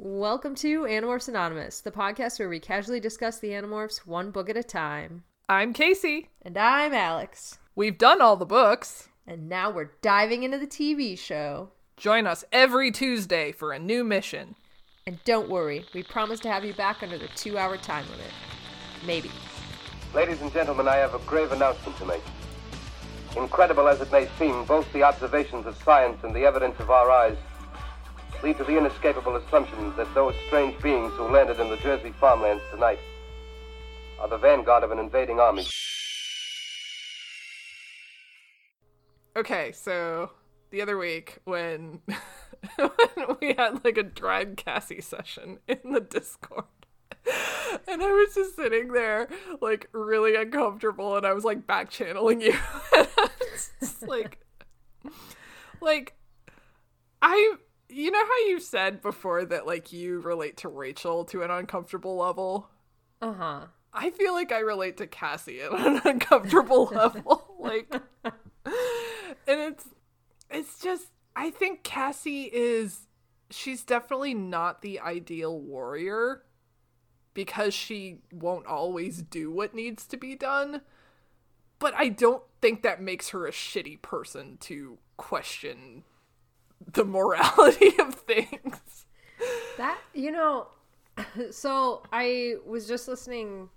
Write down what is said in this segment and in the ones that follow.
Welcome to Animorphs Anonymous, the podcast where we casually discuss the Animorphs one book at a time. I'm Casey. And I'm Alex. We've done all the books. And now we're diving into the TV show. Join us every Tuesday for a new mission. And don't worry, we promise to have you back under the two hour time limit. Maybe. Ladies and gentlemen, I have a grave announcement to make. Incredible as it may seem, both the observations of science and the evidence of our eyes lead to the inescapable assumption that those strange beings who landed in the Jersey farmlands tonight are the vanguard of an invading army. Okay, so the other week when, when we had like a drag Cassie session in the Discord. And I was just sitting there, like really uncomfortable, and I was like back channeling you. like, like, I you know how you said before that like you relate to Rachel to an uncomfortable level? Uh-huh. I feel like I relate to Cassie at an uncomfortable level. Like and it's it's just I think Cassie is she's definitely not the ideal warrior because she won't always do what needs to be done. But I don't think that makes her a shitty person to question the morality of things. That, you know, so I was just listening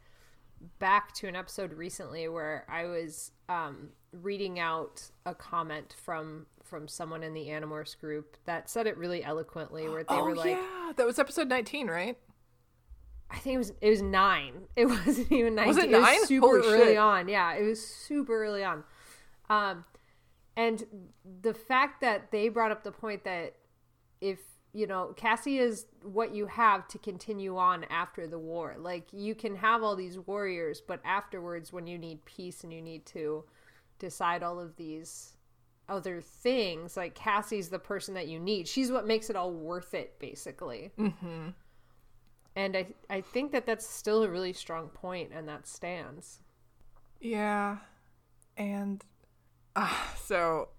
back to an episode recently where I was um, reading out a comment from from someone in the Animorphs group that said it really eloquently where they oh, were like yeah. that was episode 19 right I think it was it was nine. It wasn't even nine. Was it nine? Was super Holy early shit. on. Yeah, it was super early on. Um, and the fact that they brought up the point that if you know Cassie is what you have to continue on after the war. Like you can have all these warriors, but afterwards, when you need peace and you need to decide all of these other things, like Cassie's the person that you need. She's what makes it all worth it, basically. mm-hmm And I I think that that's still a really strong point, and that stands. yeah and uh, so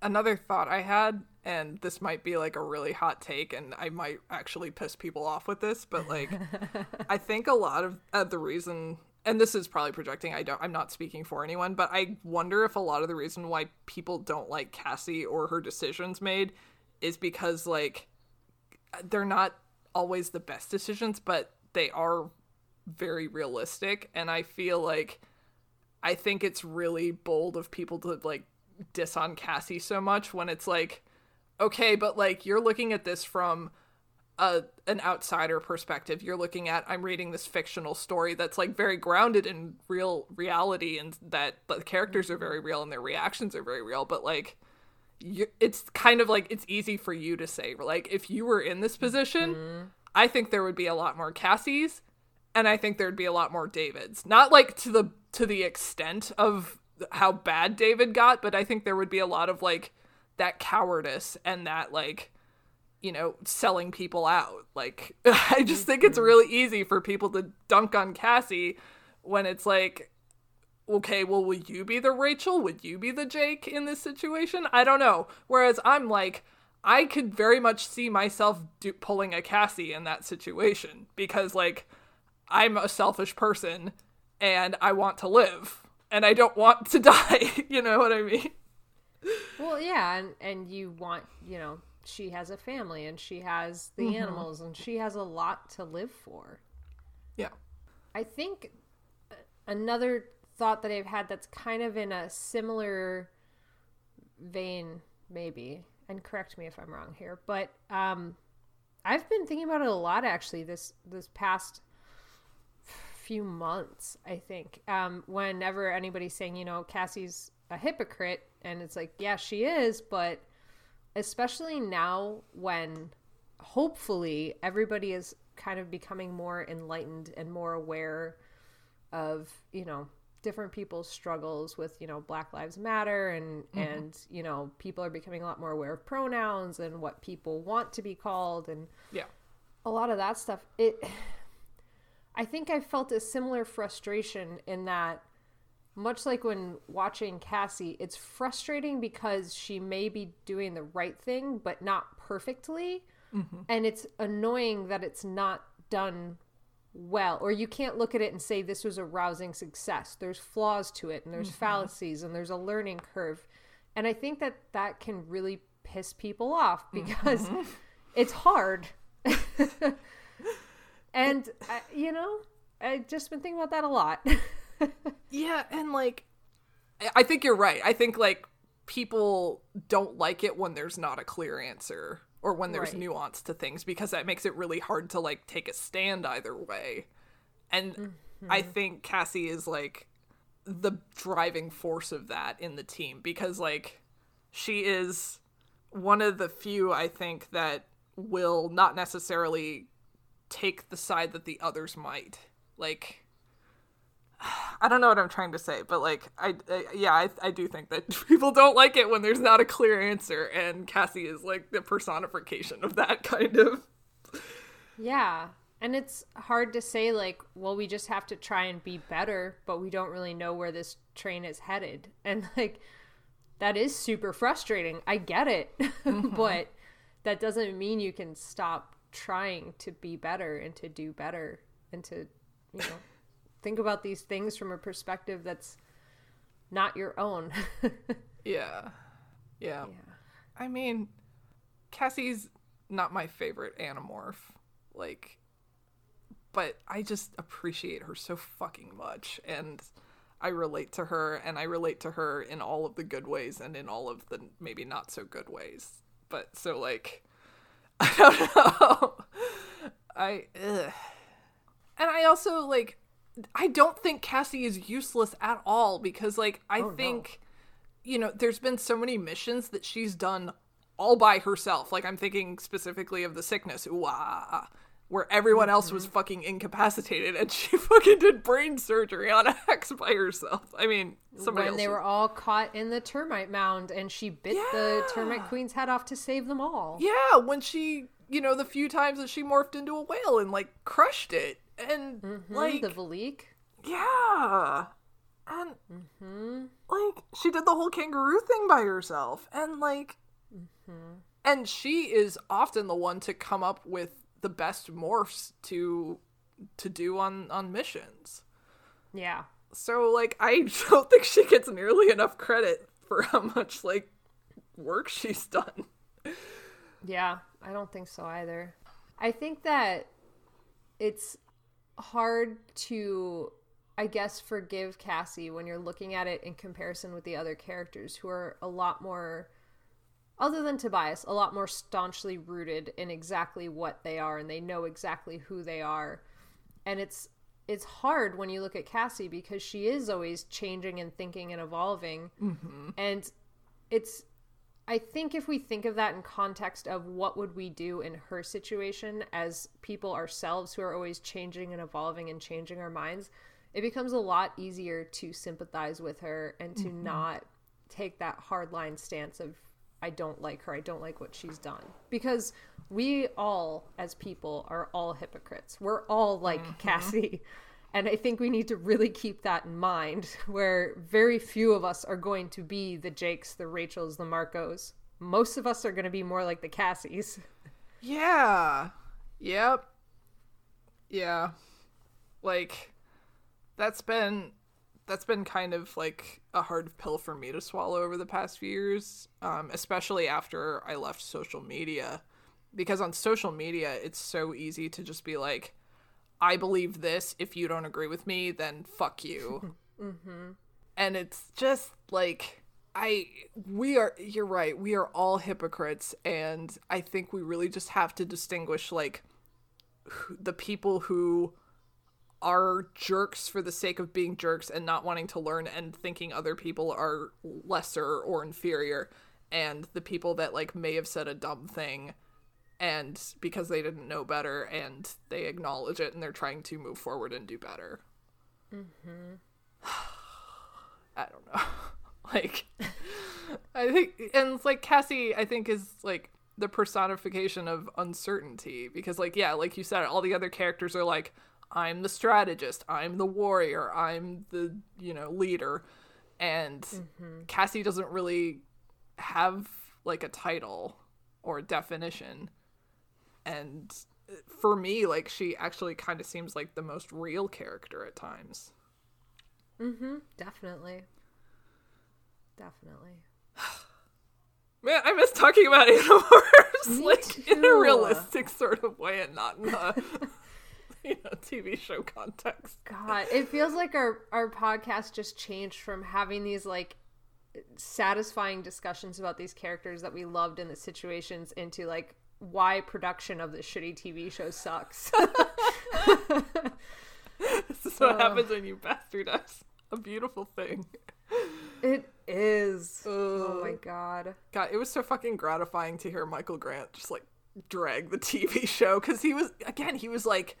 another thought i had and this might be like a really hot take and i might actually piss people off with this but like i think a lot of uh, the reason and this is probably projecting i don't i'm not speaking for anyone but i wonder if a lot of the reason why people don't like cassie or her decisions made is because like they're not always the best decisions but they are very realistic and i feel like i think it's really bold of people to like diss on cassie so much when it's like okay but like you're looking at this from a an outsider perspective. You're looking at i'm reading this fictional story that's like very grounded in real reality and that the characters are very real and their reactions are very real but like you, it's kind of like it's easy for you to say like if you were in this position mm-hmm. i think there would be a lot more cassies and i think there'd be a lot more davids. Not like to the to the extent of how bad david got but i think there would be a lot of like that cowardice and that like you know selling people out like i just think it's mm-hmm. really easy for people to dunk on cassie when it's like okay, well, will you be the Rachel? Would you be the Jake in this situation? I don't know. Whereas I'm like, I could very much see myself do- pulling a Cassie in that situation because, like, I'm a selfish person and I want to live and I don't want to die. you know what I mean? Well, yeah, and and you want, you know, she has a family and she has the animals and she has a lot to live for. Yeah. I think uh, another thought that I've had that's kind of in a similar vein, maybe, and correct me if I'm wrong here, but um, I've been thinking about it a lot actually this this past few months. I think um, whenever anybody's saying, you know, Cassie's a hypocrite, and it's like, yeah, she is, but especially now when hopefully everybody is kind of becoming more enlightened and more aware of you know different people's struggles with you know black lives matter and and you know people are becoming a lot more aware of pronouns and what people want to be called and Yeah. a lot of that stuff it i think i felt a similar frustration in that much like when watching cassie it's frustrating because she may be doing the right thing but not perfectly mm-hmm. And it's annoying that it's not done well, or you can't look at it and say this was a rousing success. There's flaws to it, and there's mm-hmm. fallacies, and there's a learning curve. And I think that that can really piss people off mm-hmm. because it's hard. and, I, you know, I've just been thinking about that a lot. Yeah, and like I- I think you're right. I think like people don't like it when there's not a clear answer or when there's Right. nuance to things because that makes it really hard to like take a stand either way. And I mm-hmm. think Cassie is like the driving force of that in the team because like she is one of the few I think that will not necessarily take the side that the others might. Like I don't know what I'm trying to say, but like I, I yeah, I, I do think that people don't like it when there's not a clear answer and Cassie is like the personification of that kind of. Yeah. And it's hard to say, like, well, we just have to try and be better, but we don't really know where this train is headed. And, like, that is super frustrating. I get it. Mm-hmm. but that doesn't mean you can stop trying to be better and to do better and to, you know, think about these things from a perspective that's not your own. Yeah. Yeah. yeah. I mean, Cassie's not my favorite Animorph. Like, but I just appreciate her so fucking much. And I relate to her, and I relate to her in all of the good ways and in all of the maybe not so good ways. But so, like, I don't know. I, ugh. and I also, like, I don't think Cassie is useless at all because, like, I Oh, no. think you know, there's been so many missions that she's done all by herself. Like I'm thinking specifically of the sickness, ooh, ah, ah, where everyone else was fucking incapacitated, and she fucking did brain surgery on a hex by herself. I mean, somebody when else. they were all caught in the termite mound and she bit the Yeah. termite queen's head off to save them all. yeah, when she, you know, the few times that she morphed into a whale and like crushed it, and Mhm, like the Valik. Yeah. And Mm-hmm. like she did the whole kangaroo thing by herself and like Mm-hmm. and she is often the one to come up with the best morphs to to do on on missions. Yeah. So like I don't think she gets nearly enough credit for how much like work she's done. Yeah, I don't think so either. I think that it's hard to, I guess, forgive Cassie when you're looking at it in comparison with the other characters who are a lot more, other than Tobias, a lot more staunchly rooted in exactly what they are and they know exactly who they are. And it's it's hard when you look at Cassie because she is always changing and thinking and evolving. Mm-hmm. And it's I think if we think of that in context of what would we do in her situation as people ourselves who are always changing and evolving and changing our minds, it becomes a lot easier to sympathize with her and to mm-hmm. not take that hardline stance of I don't like her, I don't like what she's done. Because we all as people are all hypocrites. We're all like mm-hmm. Cassie. And I think we need to really keep that in mind, where very few of us are going to be the Jakes, the Rachels, the Marcos. Most of us are going to be more like the Cassies. Yeah. Yep. Yeah. Like that's been that's been kind of like a hard pill for me to swallow over the past few years, um, especially after I left social media. Because on social media, it's so easy to just be like, I believe this. If you don't agree with me, then fuck you. and it's just like i we are you're right we are all hypocrites and i think we really just have to distinguish like the people who are jerks for the sake of being jerks and not wanting to learn and thinking other people are lesser or inferior and the people that like may have said a dumb thing and because they didn't know better and they acknowledge it and they're trying to move forward and do better I don't know. like I think and like Cassie I think is like the personification of uncertainty because like yeah, like you said all the other characters are like I'm the strategist, I'm the warrior, I'm the, you know, leader and Cassie doesn't really have like a title or a definition. and for me like she actually kind of seems like the most real character at times Mm-hmm. Definitely. Definitely. man i miss talking about Me like in a realistic sort of way and not in a you know tv show context God, it feels like our our podcast just changed from having these like satisfying discussions about these characters that we loved in the situations into like why production of this shitty TV show sucks. this is what happens when you bastardize a beautiful thing it is. Oh my god. God, it was so fucking gratifying to hear Michael Grant just like drag the TV show because he was again he was like,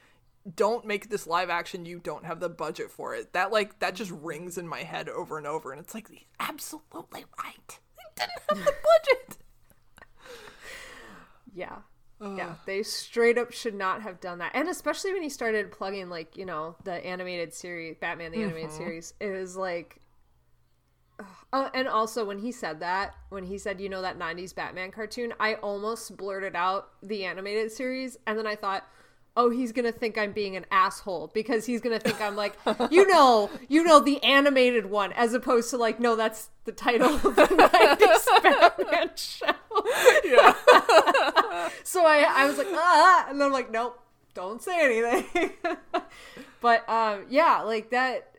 "Don't make this live action. You don't have the budget for it." That like that just rings in my head over and over, and it's like he's absolutely right. They didn't have the budget. Yeah. Yeah, they straight up should not have done that. And especially when he started plugging like, you know, the animated series, Batman the animated mm-hmm. series, it was like. Oh, and also when he said that, when he said, you know, that 90s Batman cartoon, I almost blurted out the animated series. And then I thought, oh, he's going to think I'm being an asshole because he's going to think I'm like, you know, you know, the animated one, as opposed to like, no, that's the title of the 90s Batman show. Yeah, So I, I was like, ah, and then I'm like, nope, don't say anything. but um, yeah, like that,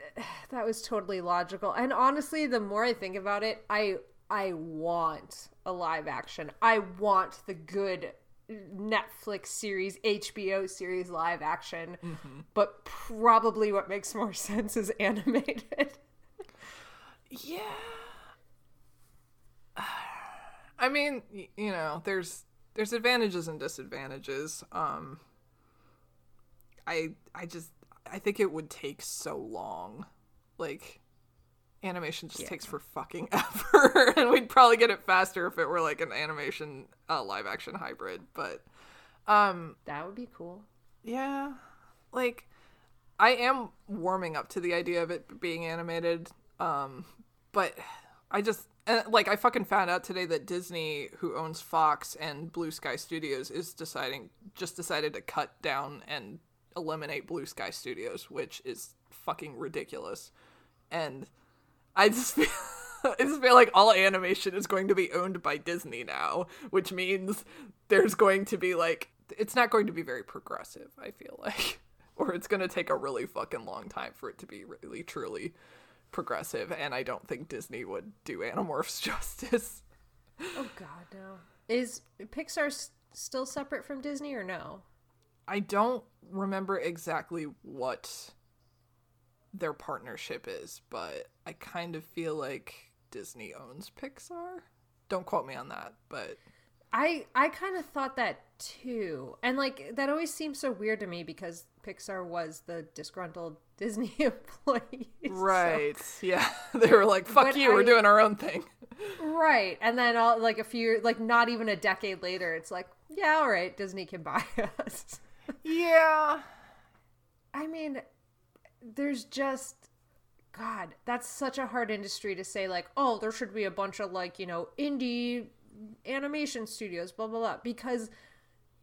that was totally logical. And honestly, the more I think about it, I, I want a live action. I want the good Netflix series, HBO series live action. But probably what makes more sense is animated. yeah. I mean, you know, there's there's advantages and disadvantages. Um, I I just I think it would take so long. Like animation just Yeah. takes for fucking ever and we'd probably get it faster if it were like an animation uh, live action hybrid, but um that would be cool. yeah. Like I am warming up to the idea of it being animated. Um but I just and, like I fucking found out today that Disney who owns Fox and Blue Sky Studios is deciding just decided to cut down and eliminate Blue Sky Studios, which is fucking ridiculous. And I just feel I just feel like all animation is going to be owned by Disney now, which means there's going to be like it's not going to be very progressive, I feel like. Or it's going to take a really fucking long time for it to be really truly progressive and I don't think Disney would do Animorphs justice. Oh God, no. Is Pixar s- still separate from Disney or no? I don't remember exactly what their partnership is, but I kind of feel like Disney owns Pixar. Don't quote me on that, but I I kind of thought that too, and like that always seems so weird to me because Pixar was the disgruntled Disney employees, so- right, yeah, they were like, "Fuck But you, we're doing our own thing." right, and then all, like a few, like not even a decade later, it's like, yeah, all right, Disney can buy us. Yeah, I mean, there's just God, that's such a hard industry to say like, oh, there should be a bunch of like, you know, indie animation studios, blah blah blah, because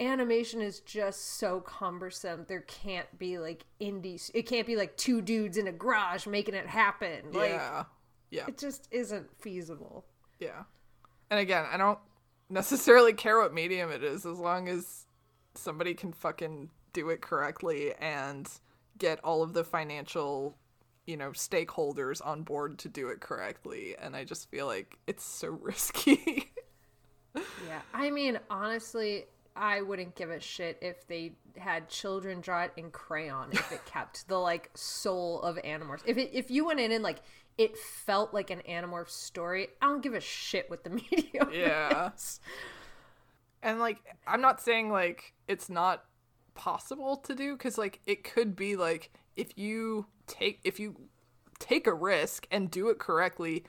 animation is just so cumbersome. There can't be like indie. It can't be like two dudes in a garage making it happen. Like yeah, yeah, it just isn't feasible. yeah. And again, I don't necessarily care what medium it is, as long as somebody can fucking do it correctly and get all of the financial you know stakeholders on board to do it correctly and i just feel like it's so risky Yeah. I mean, honestly, I wouldn't give a shit if they had children draw it in crayon if it kept the like soul of Animorphs. If it if you went in and like it felt like an Animorphs story, I don't give a shit what the medium Yeah. is. and like i'm not saying like it's not possible to do because like it could be like if you take if you take a risk and do it correctly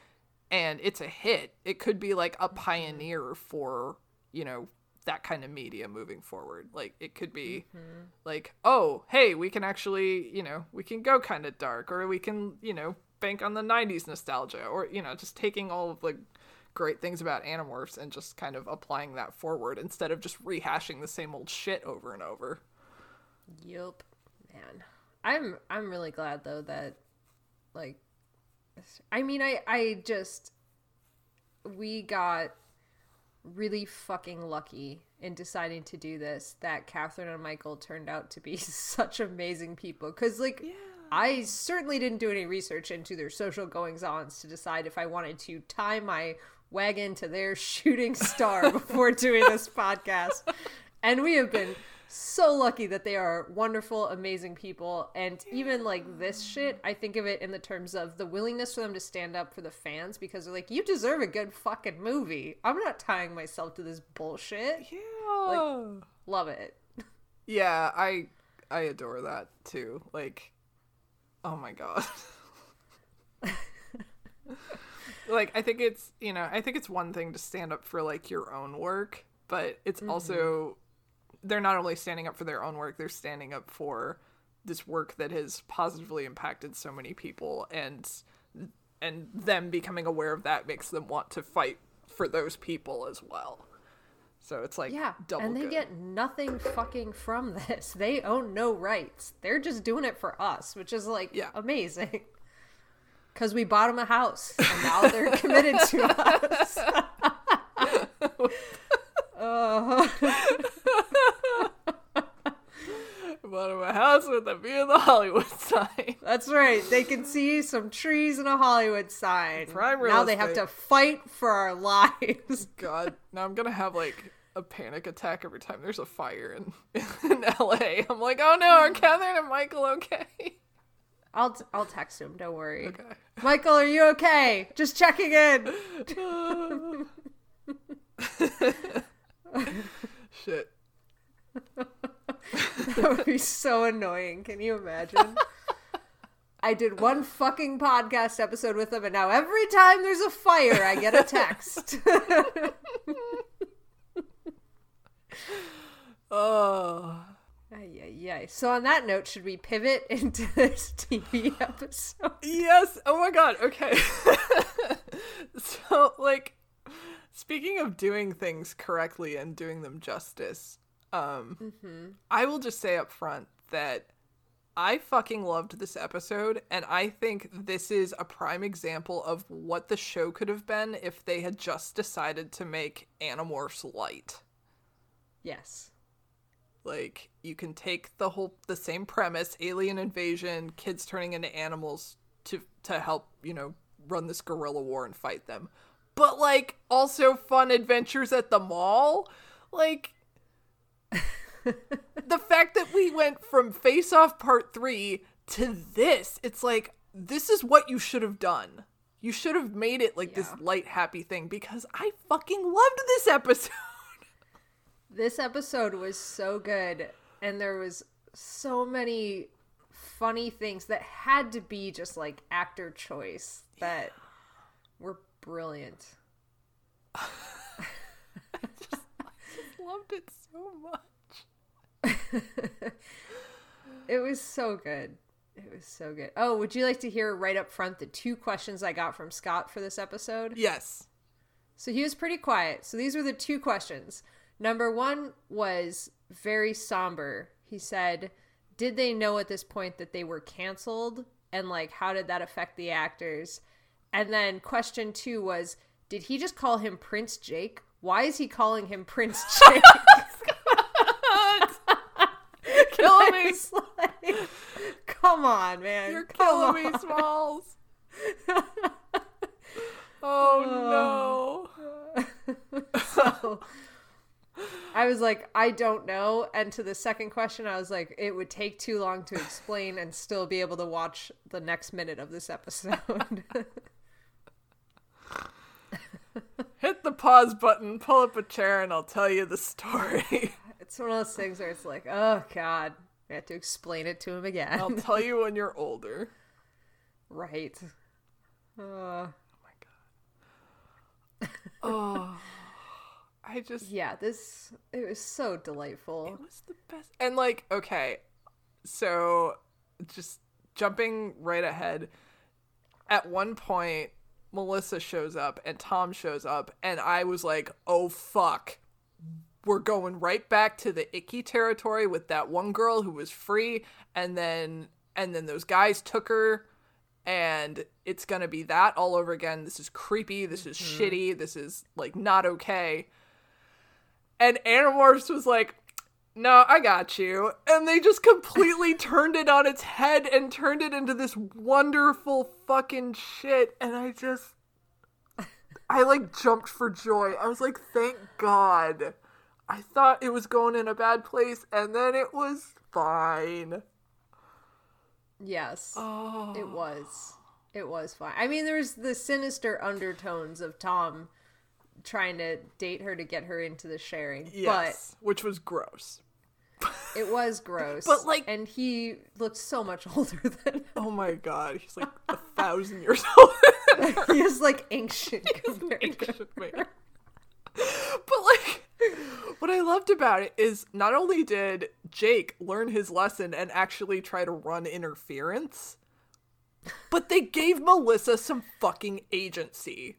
and it's a hit it could be like a mm-hmm. pioneer for you know that kind of media moving forward. Like it could be mm-hmm. like oh hey we can actually you know we can go kind of dark or we can you know bank on the 90s nostalgia or you know just taking all of the great things about Animorphs and just kind of applying that forward instead of just rehashing the same old shit over and over. Yup, man. I'm I'm really glad though that like I mean I I just we got really fucking lucky in deciding to do this that Katherine and Michael turned out to be such amazing people cuz like I certainly didn't do any research into their social goings ons to decide if I wanted to tie my wagon to their shooting star before doing this podcast. And we have been so lucky that they are wonderful, amazing people. And even like this shit, I think of it in the terms of the willingness for them to stand up for the fans because they're like, you deserve a good fucking movie. I'm not tying myself to this bullshit. Yeah. Love it. yeah, I I adore that too. Like oh my god. like I think it's, you know, I think it's one thing to stand up for like your own work, but it's mm-hmm. also they're not only standing up for their own work, they're standing up for this work that has positively impacted so many people and and them becoming aware of that makes them want to fight for those people as well. So it's like Yeah. and they good. get nothing fucking from this. They own no rights. They're just doing it for us, which is like Yeah. amazing. Because we bought them a house and now they're committed to us. Oh. Bought him a house with a view of the Hollywood sign. That's right. They can see some trees and a Hollywood sign. Prime now they have to fight for our lives. God, now I'm gonna have like a panic attack every time there's a fire in, in LA. I'm like, oh no, are Katherine and Michael okay? I'll t- I'll text him. Don't worry. Okay. Michael, are you okay? Just checking in. Shit. That would be so annoying. Can you imagine? I did one fucking podcast episode with them, and now every time there's a fire, I get a text. Oh. Ay, ay, ay. So, on that note, should we pivot into this TV episode? Yes. Oh my god. Okay. so, like, speaking of doing things correctly and doing them justice, um, I will just say up front that I fucking loved this episode, and I think this is a prime example of what the show could have been if they had just decided to make Animorphs light. Yes. Like you can take the whole the same premise, alien invasion, kids turning into animals to to help, you know, run this guerrilla war and fight them. But like also fun adventures at the mall. Like the fact that we went from Face Off Part 3 to this, it's like this is what you should have done. You should have made it like this light happy thing because I fucking loved this episode. This episode was so good, and there was so many funny things that had to be just like actor choice that were brilliant. loved it so much. It was so good. It was so good. Oh, would you like to hear right up front the two questions I got from Scott for this episode? Yes. So he was pretty quiet. So these were the two questions. Number one was very somber. He said, Did they know at this point that they were canceled? And like, how did that affect the actors? And then question two was, Did he just call him Prince Jake? Why is he calling him Prince Jake? killing me. Like, come on, man. You're Come killing me, on. Smalls. oh uh, no. I was like, I don't know. And to the second question, I was like, it would take too long to explain and still be able to watch the next minute of this episode. Hit the pause button, pull up a chair, and I'll tell you the story. it's one of those things where it's like, oh, God. I have to explain it to him again. I'll tell you when you're older. right. Uh, Oh. My god. Oh. I just yeah, this, it was so delightful. it was the best. And like, okay, so just jumping right ahead. At one point, Melissa shows up and Tom shows up, and I was like, oh fuck. We're going right back to the icky territory with that one girl who was free, and then and then those guys took her, and it's gonna be that all over again. This is creepy, this is mm-hmm. shitty, this is like not okay. And Animorphs was like, no, I got you. And they just completely turned it on its head and turned it into this wonderful fucking shit. And I just, I like jumped for joy. I was like, thank God. I thought it was going in a bad place, and then it was fine. Yes. Oh. It was. It was fine. I mean, there's the sinister undertones of Tom trying to date her to get her into the sharing. Yes, which was gross. It was gross. But, like- and he looked so much older than Oh my god, he's like a thousand years old. he is like ancient compared to ancient man. But like what I loved about it is not only did Jake learn his lesson and actually try to run interference, but they gave Melissa some fucking agency,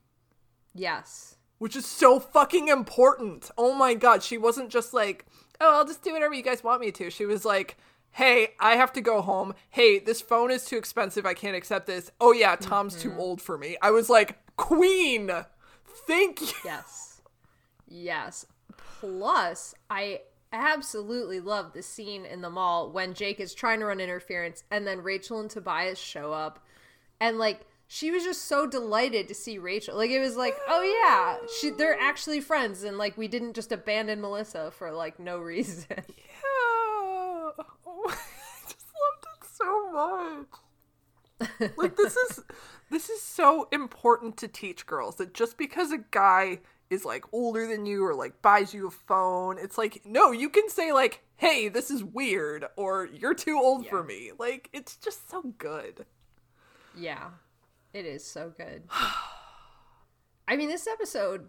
Yes. Which is so fucking important. Oh my god, she wasn't just like, "Oh, I'll just do whatever you guys want me to." She was like, "Hey, I have to go home. Hey, this phone is too expensive. I can't accept this. Oh yeah, Tom's too mm-hmm. old for me." I was like, "Queen, thank you." Yes. Yes. Plus, I absolutely love the scene in the mall when Jake is trying to run interference and then Rachel and Tobias show up. And like she was just so delighted to see Rachel. Like it was like, "Oh yeah, she they're actually friends and like we didn't just abandon Melissa for like no reason." Yeah. Oh, I just loved it so much. Like this is this is so important to teach girls that just because a guy is like older than you or like buys you a phone, it's like no, you can say like, "Hey, this is weird," or "You're too old for me." Like it's just so good. Yeah, it is so good. I mean, this episode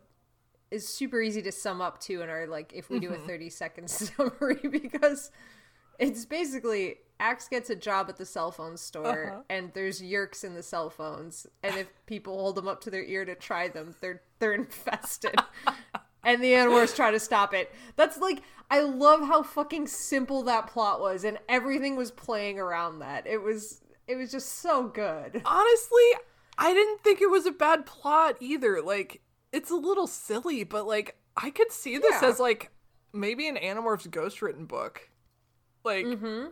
is super easy to sum up too in our like if we do a mm-hmm. 30 second summary because it's basically Ax gets a job at the cell phone store uh-huh. and there's Yeerks in the cell phones. And if people hold them up to their ear to try them they're they're infested. And the animals try to stop it. That's like I love how fucking simple that plot was and everything was playing around that. It was it was just so good. Honestly, I didn't think it was a bad plot either. Like it's a little silly, but like I could see this Yeah. as like maybe an Animorphs ghostwritten book. Like Mm-hmm.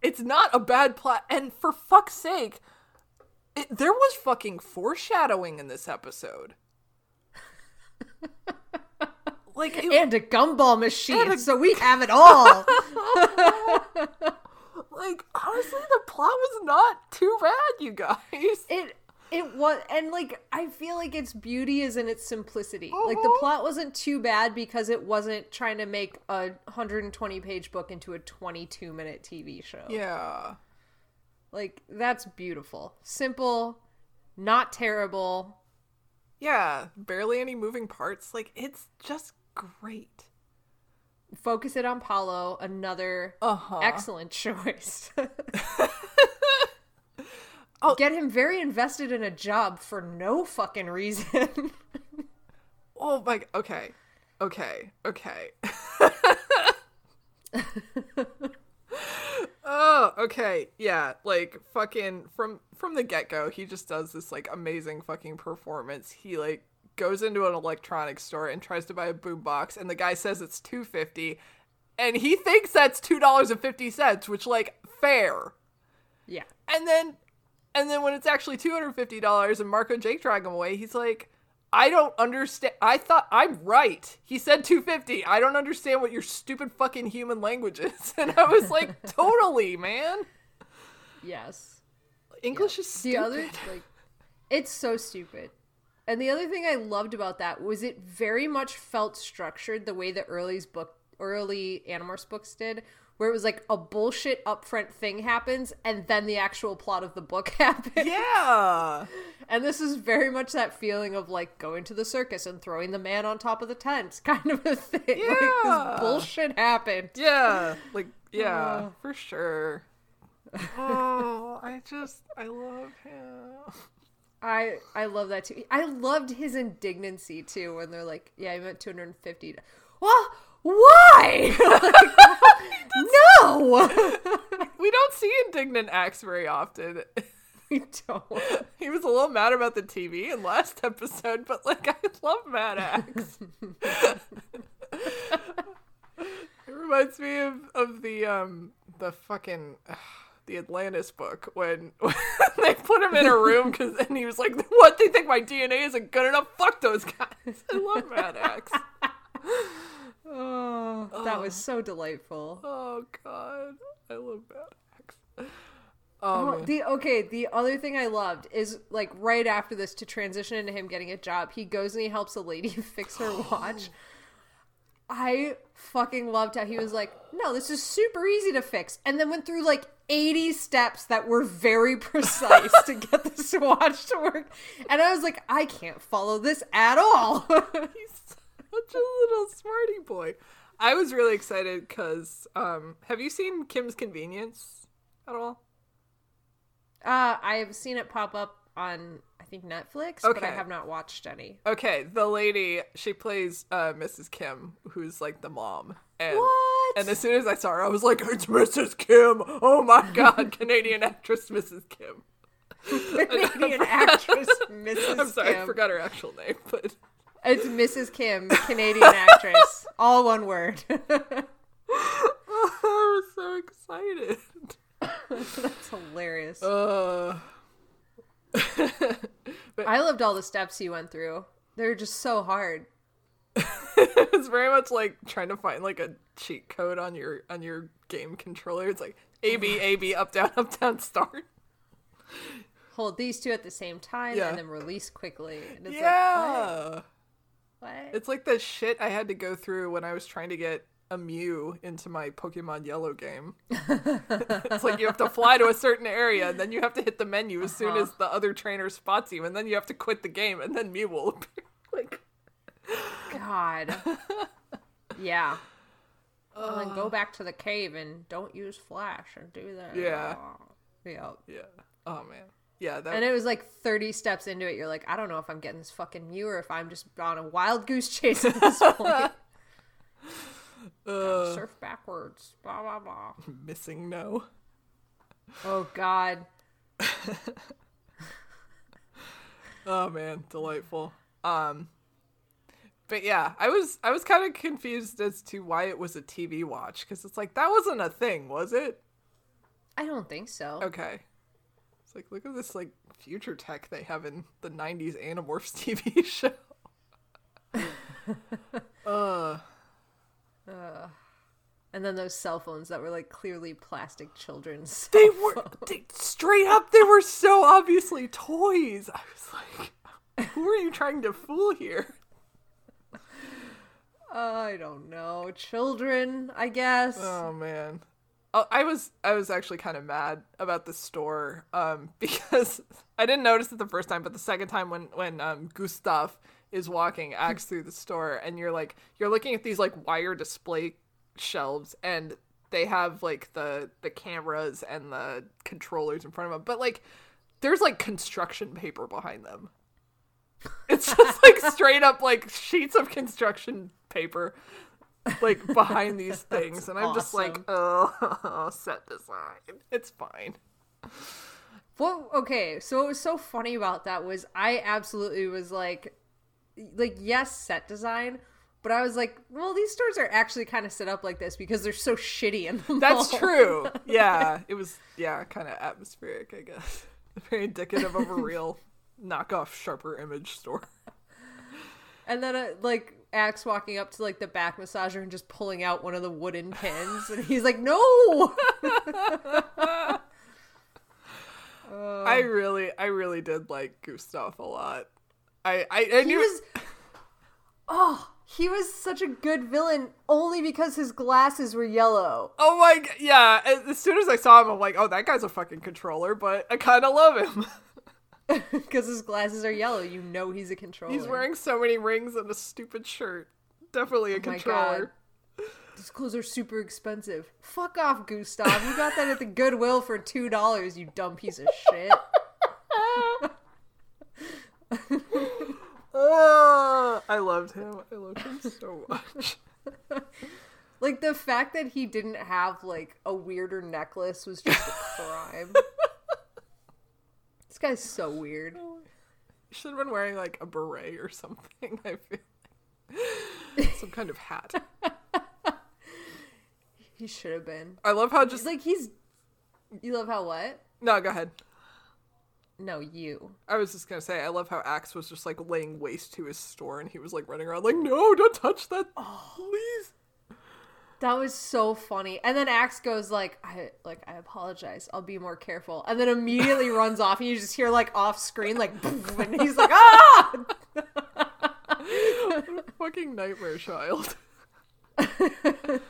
it's not a bad plot and for fuck's sake it, there was fucking foreshadowing in this episode like it, and a gumball machine a- so we have it all like honestly the plot was not too bad you guys it it was and like i feel like its beauty is in its simplicity. Like the plot wasn't too bad because it wasn't trying to make a 120 page book into a 22 minute tv show. Yeah. Like that's beautiful. Simple not terrible. Yeah barely any moving parts. Like it's just great. Focus it on paulo another Uh-huh. excellent choice Oh. get him very invested in a job for no fucking reason Oh my okay. Okay. Okay. oh, okay. Yeah, like fucking from from the get-go, he just does this like amazing fucking performance. He like goes into an electronics store and tries to buy a boombox and the guy says it's 250 and he thinks that's $2.50, which like fair. yeah And then and then when it's actually $250 and Marco and Jake drag him away, he's like, I don't understand. I thought I'm right. He said 250. I don't understand what your stupid fucking human language is. And I was like, totally, man. yes English is the stupid. other like it's so stupid and the other thing i loved about that was it very much felt structured the way the early's book early animorphs books did where it was like a bullshit upfront thing happens and then the actual plot of the book happens yeah. and this is very much that feeling of like going to the circus and throwing the man on top of the tent kind of a thing like Yeah. this bullshit happened Yeah. Like, yeah, Oh. for sure. Oh, I just, I love him. I I love that too. I loved his indignancy too when they're like, "Yeah, I meant 250." Well, why? Like, no, We don't see indignant Ax very often. we don't. He was a little mad about the TV in last episode, but like I love Mad Ax. it reminds me of, of the um the fucking the Atlantis book when, when they put him in a room because and he was like, "What? They think my DNA isn't good enough? Fuck those guys." I love Mad Ax. Oh, that was so delightful. Oh god, I love Mad Ax. Oh, Oh, the okay, the other thing I loved is like right after this to transition into him getting a job, he goes and he helps a lady fix her watch. I fucking loved how he was like, "No, this is super easy to fix," and then went through like 80 steps that were very precise to get this watch to work. And I was like, "I can't follow this at all." He's such a little smarty boy. I was really excited because um, have you seen Kim's Convenience at all? uh, I have seen it pop up on I think Netflix, but I have not watched any. Okay, the lady she plays uh, Mrs. Kim, who's like the mom. And, What? And as soon as I saw her, I was like, "It's Mrs. Kim! Oh my God, Canadian actress Mrs. Kim." Canadian actress Mrs. I'm sorry, I forgot her actual name, but It's Mrs. Kim, Canadian actress. All one word. I was so excited. That's hilarious. Uh, I loved all the steps he went through. They're just so hard. it's very much like trying to find like a cheat code on your on your game controller. It's like A B A B up down up down start. Hold these two at the same time Yeah. and then release quickly. And it's yeah, like, what? it's like the shit I had to go through when I was trying to get a Mew into my Pokemon Yellow game. it's like you have to fly to a certain area and then you have to hit the menu as soon as uh-huh. the other trainer spots you, and then you have to quit the game, and then Mew will appear. like God. yeah. and then go back to the cave and don't use flash and do that. Yeah. Yeah. yeah, oh man, yeah that And it was like 30 steps into it. You're like, I don't know if I'm getting this fucking Mew or if I'm just on a wild goose chase at this point. uh, Surf backwards. Blah, blah, blah. MissingNo. Oh, God. Oh man, delightful. Um but yeah, I was I was kind of confused as to why it was a TV watch cuz it's like that wasn't a thing, was it? I don't think so. Okay. It's like look at this like future tech they have in the 90s Animorphs TV show. uh And then those cell phones that were like clearly plastic children's. they were they, straight up they were so obviously toys. I was like who are you trying to fool here? I don't know. Children, I guess. Oh man. Oh, I was I was actually kind of mad about the store um because I didn't notice it the first time but the second time when when um Gustav is walking Ax through the store and you're like you're looking at these like wire display shelves and they have like the the cameras and the controllers in front of them but like there's like construction paper behind them. It's just like straight up like sheets of construction paper like behind these things and I'm just like, oh, set design. It's fine. What? Okay, so what was so funny about that was I absolutely was like, like yes, set design, but I was like, well, these stores are actually kind of set up like this because they're so shitty in the That's mall. true. Yeah, it was yeah, kind of atmospheric, I guess. Very indicative of a real knockoff sharper image store. And then uh, like Ax walking up to like the back massager and just pulling out one of the wooden pins, and he's like, no. I really I really did like Gustav a lot. I I, I He knew was. Oh, he was such a good villain only because his glasses were yellow. Oh my yeah. As as soon as I saw him, I'm like, oh, that guy's a fucking controller, but I kind of love him. Because his glasses are yellow, you know he's a controller. He's wearing so many rings and a stupid shirt. Definitely a oh controller. These clothes are super expensive. Fuck off, Gustav. You got that at the Goodwill for two dollars, you dumb piece of shit. Ah, I loved him. I loved him so much. like the fact that he didn't have like a weirder necklace was just a crime guy's so weird. He should have been wearing like a beret or something. I feel like. some kind of hat. He should have been. I love how just Like he's You love how what? no. Go ahead. No, you. I was just gonna say I love how Ax was just like laying waste to his store and he was like running around like no, don't touch that, oh. please. That was so funny. And then Ax goes like, I like I apologize. I'll be more careful. And then immediately runs off and you just hear like off screen like and he's like, "Ah!" Fucking nightmare child.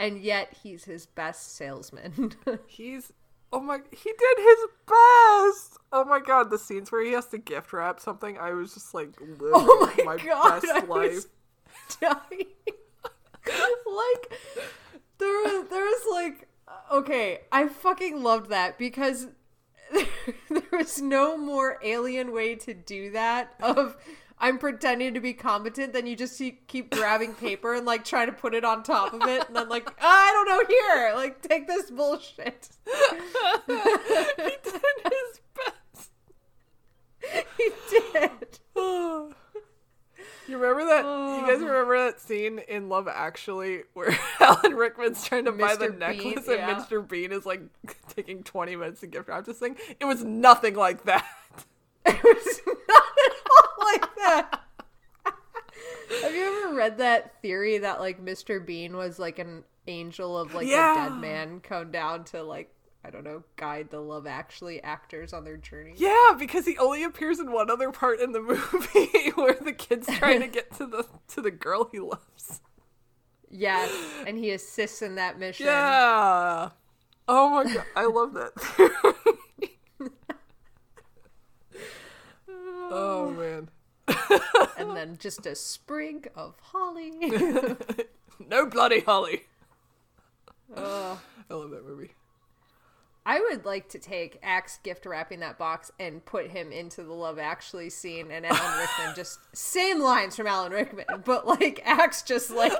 And yet he's his best salesman. He's oh my he did his best. Oh my god, the scenes where he has to gift wrap something, I was just like living Oh my my God, best I life. dying. like there was there was like okay, I fucking loved that because there was no more alien way to do that of I'm pretending to be competent than you just keep, keep grabbing paper and like trying to put it on top of it and then like ah, I don't know here like take this bullshit. he did his best. he did. You remember that? You guys remember that scene in Love Actually where Alan Rickman's trying to buy the Bean, necklace yeah. and Mr. Bean is like taking 20 minutes to gift wrap this thing? It was nothing like that. It was not at all like that. Have you ever read that theory that like Mr. Bean was like an angel of like Yeah. a dead man come down to like I don't know guide the Love Actually actors on their journey? Yeah, because he only appears in one other part in the movie where the kid's trying to get to the to the girl he loves. Yes, and he assists in that mission. Yeah. Oh my god, I love that oh man. And then just a sprig of holly. No bloody holly. Ugh. I love that movie. I would like to take Ax gift wrapping that box and put him into the Love Actually scene and Alan Rickman just same lines from Alan Rickman, but like Ax just like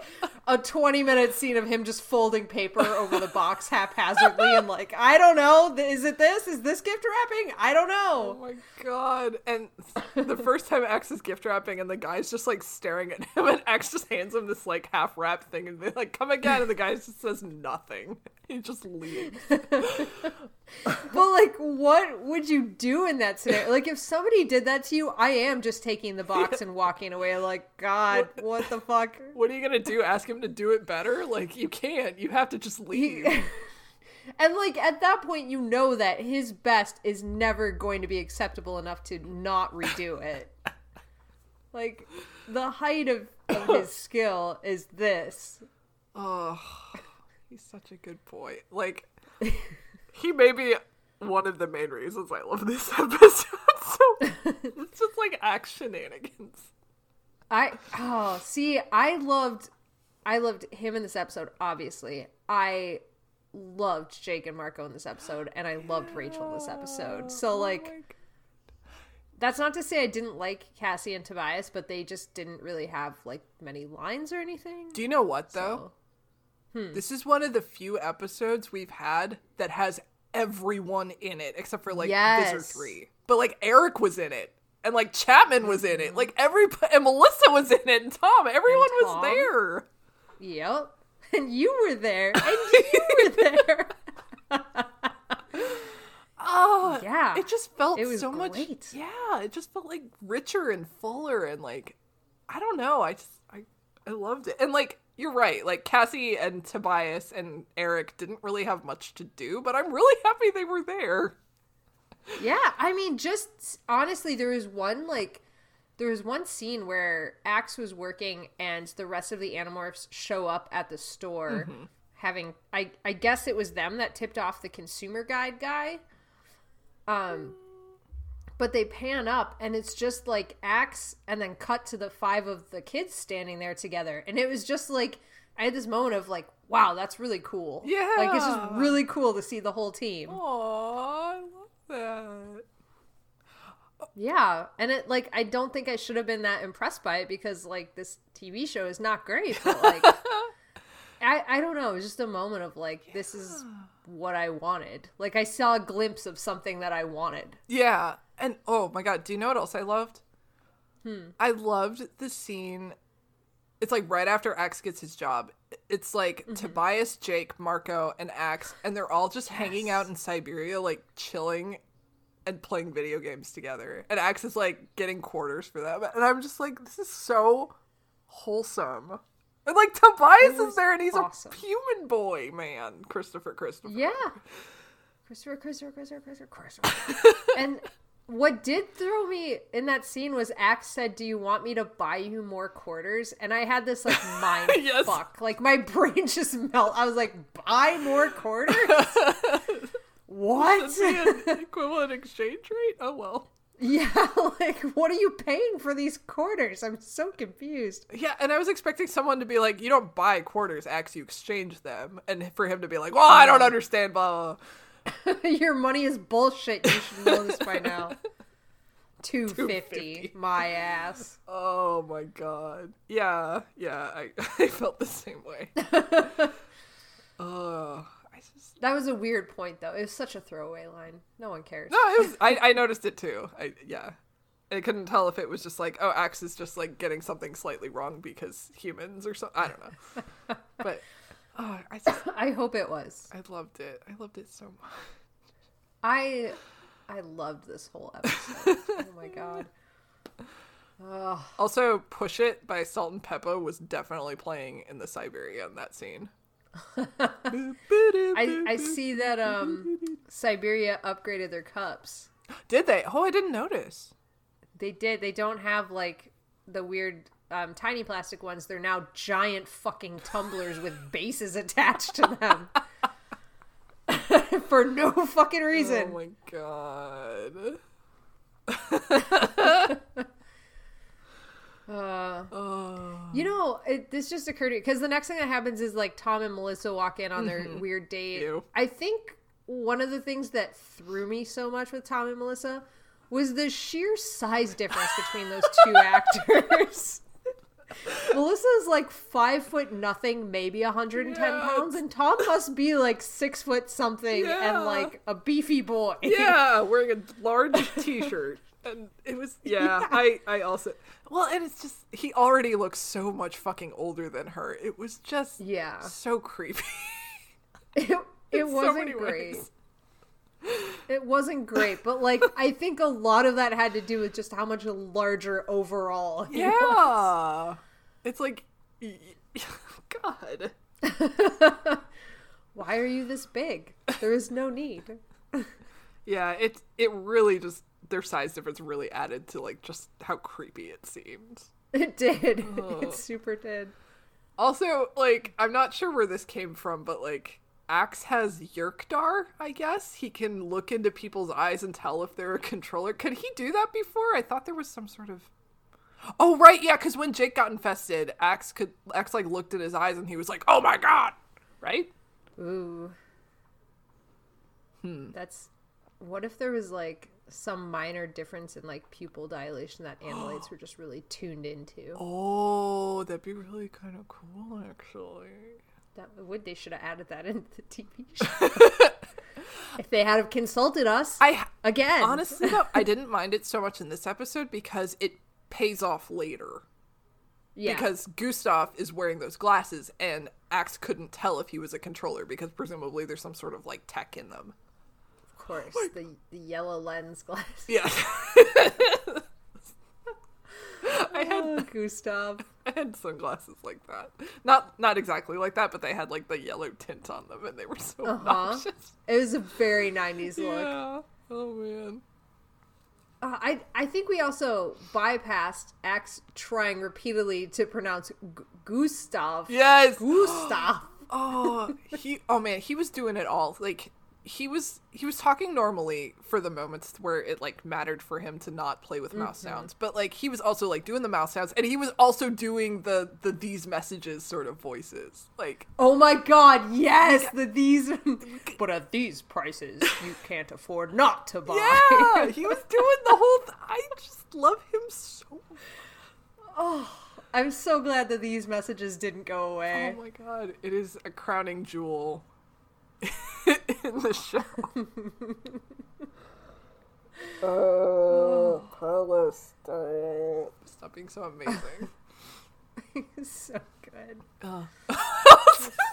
a 20 minute scene of him just folding paper over the box haphazardly and like, I don't know, is it this? Is this gift wrapping? I don't know. Oh my god. And the first time Ax is gift wrapping and the guy's just like staring at him and Ax just hands him this like half wrapped thing and they're like, come again and the guy just says nothing. He just leaves. But like, what would you do in that scenario? Like, if somebody did that to you, I am just taking the box and walking away like, God, what the fuck? What are you gonna do? Ask him to do it better? Like you can't. You have to just leave. And like at that point, you know that his best is never going to be acceptable enough to not redo it. like the height of, of his skill is this. Oh, he's such a good boy. Like, he may be one of the main reasons I love this episode. So it's just like action shenanigans. I oh see, I loved, I loved him in this episode. Obviously, I loved Jake and Marco in this episode, and I loved Rachel in this episode. So oh like. Oh. That's not to say I didn't like Cassie and Tobias, but they just didn't really have like many lines or anything. Do you know what though? So- Hmm. This is one of the few episodes we've had that has everyone in it except for like Yes. Visser 3. But like Erek was in it. And like Chapman was in it. Hmm. Like every and Melissa was in it and Tom. Everyone was Tom. there. Yep. And you were there. And you were there. Oh, Yeah. It just felt It was so much. Yeah, it just felt like richer and fuller and like I don't know. I just I I loved it. And like you're right. Like Cassie and Tobias and Erek didn't really have much to do, but I'm really happy they were there. Yeah, I mean, just honestly, there was one like there was one scene where Ax was working and the rest of the Animorphs show up at the store having I I guess it was them that tipped off the consumer guide guy. Um but they pan up and it's just like Ax and then cut to the five of the kids standing there together. And it was just like I had this moment of like, wow, that's really cool. Yeah. Like it's just really cool to see the whole team. Aww, I love that. Yeah, and it like I don't think I should have been that impressed by it because like this TV show is not great, but like I I don't know, it was just a moment of like this is what I wanted. Like I saw a glimpse of something that I wanted. Yeah. And oh my god, do you know what else I loved? Hmm. I loved the scene. It's like right after Ax gets his job. It's like Mm-hmm. Tobias, Jake, Marco, and Ax, and they're all just hanging out in Siberia, like chilling and playing video games together. And Ax is like getting quarters for them. And I'm just like, this is so wholesome. And like Tobias is there and he's awesome. a human boy, man. Christopher Christopher. Yeah. Christopher, Christopher, Christopher, Christopher, Christopher. and what did throw me in that scene was Ax said, Do you want me to buy you more quarters? And I had this like mind Yes. fuck. Like my brain just melt. I was like, Buy more quarters? what? equivalent exchange rate? Oh well. Yeah, like what are you paying for these quarters? I'm so confused. Yeah, and I was expecting someone to be like, "You don't buy quarters, Ax. You exchange them," and for him to be like, "Well, I don't understand." Blah. blah, blah. Your money is bullshit. You should know this by now. 250 my ass. Oh my god. Yeah, yeah. I I felt the same way. uh, just That was a weird point, though. It was such a throwaway line. No one cares. no. It was. I I noticed it too. I yeah. I couldn't tell if it was just like, oh, Ax is just like getting something slightly wrong because humans or something. I don't know. But oh, I just I hope it was. I loved it. I loved it so much. I I loved this whole episode. oh my god. Ugh. Also, Push It by Salt and Pepa was definitely playing in the Siberia in that scene. I I see that um Siberia upgraded their cups. Did they? Oh, I didn't notice. They did. They don't have like the weird um, tiny plastic ones. They're now giant fucking tumblers with bases attached to them. For no fucking reason. Oh my god. Uh, Oh. You know, it, this just occurred to me because the next thing that happens is like Tom and Melissa walk in on their weird date. Ew. I think one of the things that threw me so much with Tom and Melissa was the sheer size difference between those two actors. Melissa's like five foot nothing, maybe 110 Yeah, pounds, and Tom must be like six foot something Yeah. and like a beefy boy. Yeah, wearing a large T-shirt, and it was yeah. I I also well, and it's just he already looks so much fucking older than her. It was just Yeah. so creepy. It, it wasn't many great. ways. It wasn't great, but like I think a lot of that had to do with just how much larger overall. he was. Yeah, it's like God. Why are you this big? There is no need. Yeah, it it really just their size difference really added to like just how creepy it seemed. It did. Ugh. It super did. Also, like I'm not sure where this came from, but like Ax has Yeerkdar, I guess. He can look into people's eyes and tell if they're a controller. Could he do that before? I thought there was some sort of Oh right, yeah, because when Jake got infested, Ax could Ax like looked in his eyes and he was like, "Oh my god!" Right? Ooh. Hmm. That's. What if there was like some minor difference in like pupil dilation that Andalites were just really tuned into? Oh, that'd be really kind of cool, actually. That would they should have added that into the TV show. if they had have consulted us I again. honestly though, I didn't mind it so much in this episode because it pays off later. yeah. Because Gustav is wearing those glasses and Ax couldn't tell if he was a controller because presumably there's some sort of like tech in them. Of course, the the yellow lens glass. Yeah. I had Oh, Gustav. I had sunglasses like that. Not not exactly like that, but they had like the yellow tint on them and they were so Uh-huh. obnoxious. It was a very 90s look. Yeah. Oh man. Uh, I I think we also bypassed Ax trying repeatedly to pronounce G- Gustav. Yes. Gustav. Oh, he oh man, he was doing it all. Like he was he was talking normally for the moments where it like mattered for him to not play with mouse mm-hmm. sounds but like he was also like doing the mouse sounds and he was also doing the the these messages sort of voices like Oh my god, yes! The these But at these prices you can't afford not to buy. yeah he was doing the whole th- i just love him so Oh, I'm so glad that these messages didn't go away. oh my god it is a crowning jewel in the show oh palestine stop being so amazing He's so good. Ugh.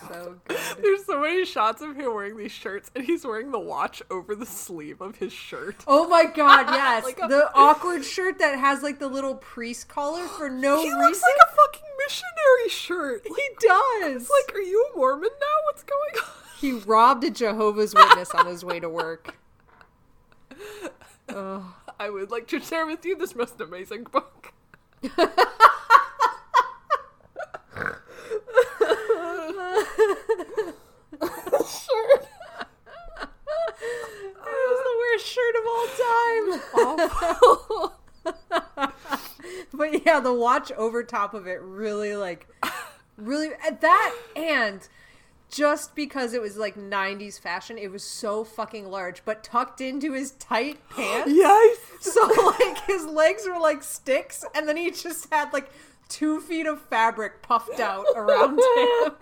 So good. There's so many shots of him wearing these shirts, and he's wearing the watch over the sleeve of his shirt. Oh my god, yes. Like a- the awkward shirt that has like the little priest collar for no he reason. looks like a fucking missionary shirt. Like, he does. like, are you a Mormon now? What's going on? He robbed a Jehovah's Witness on his way to work. Ugh. I would like to share with you this most amazing book. It was the worst shirt of all time. but yeah, the watch over top of it really like really that and just because it was like 90s fashion, it was so fucking large, but tucked into his tight pants. yes. So like his legs were like sticks, and then he just had like two feet of fabric puffed out around him.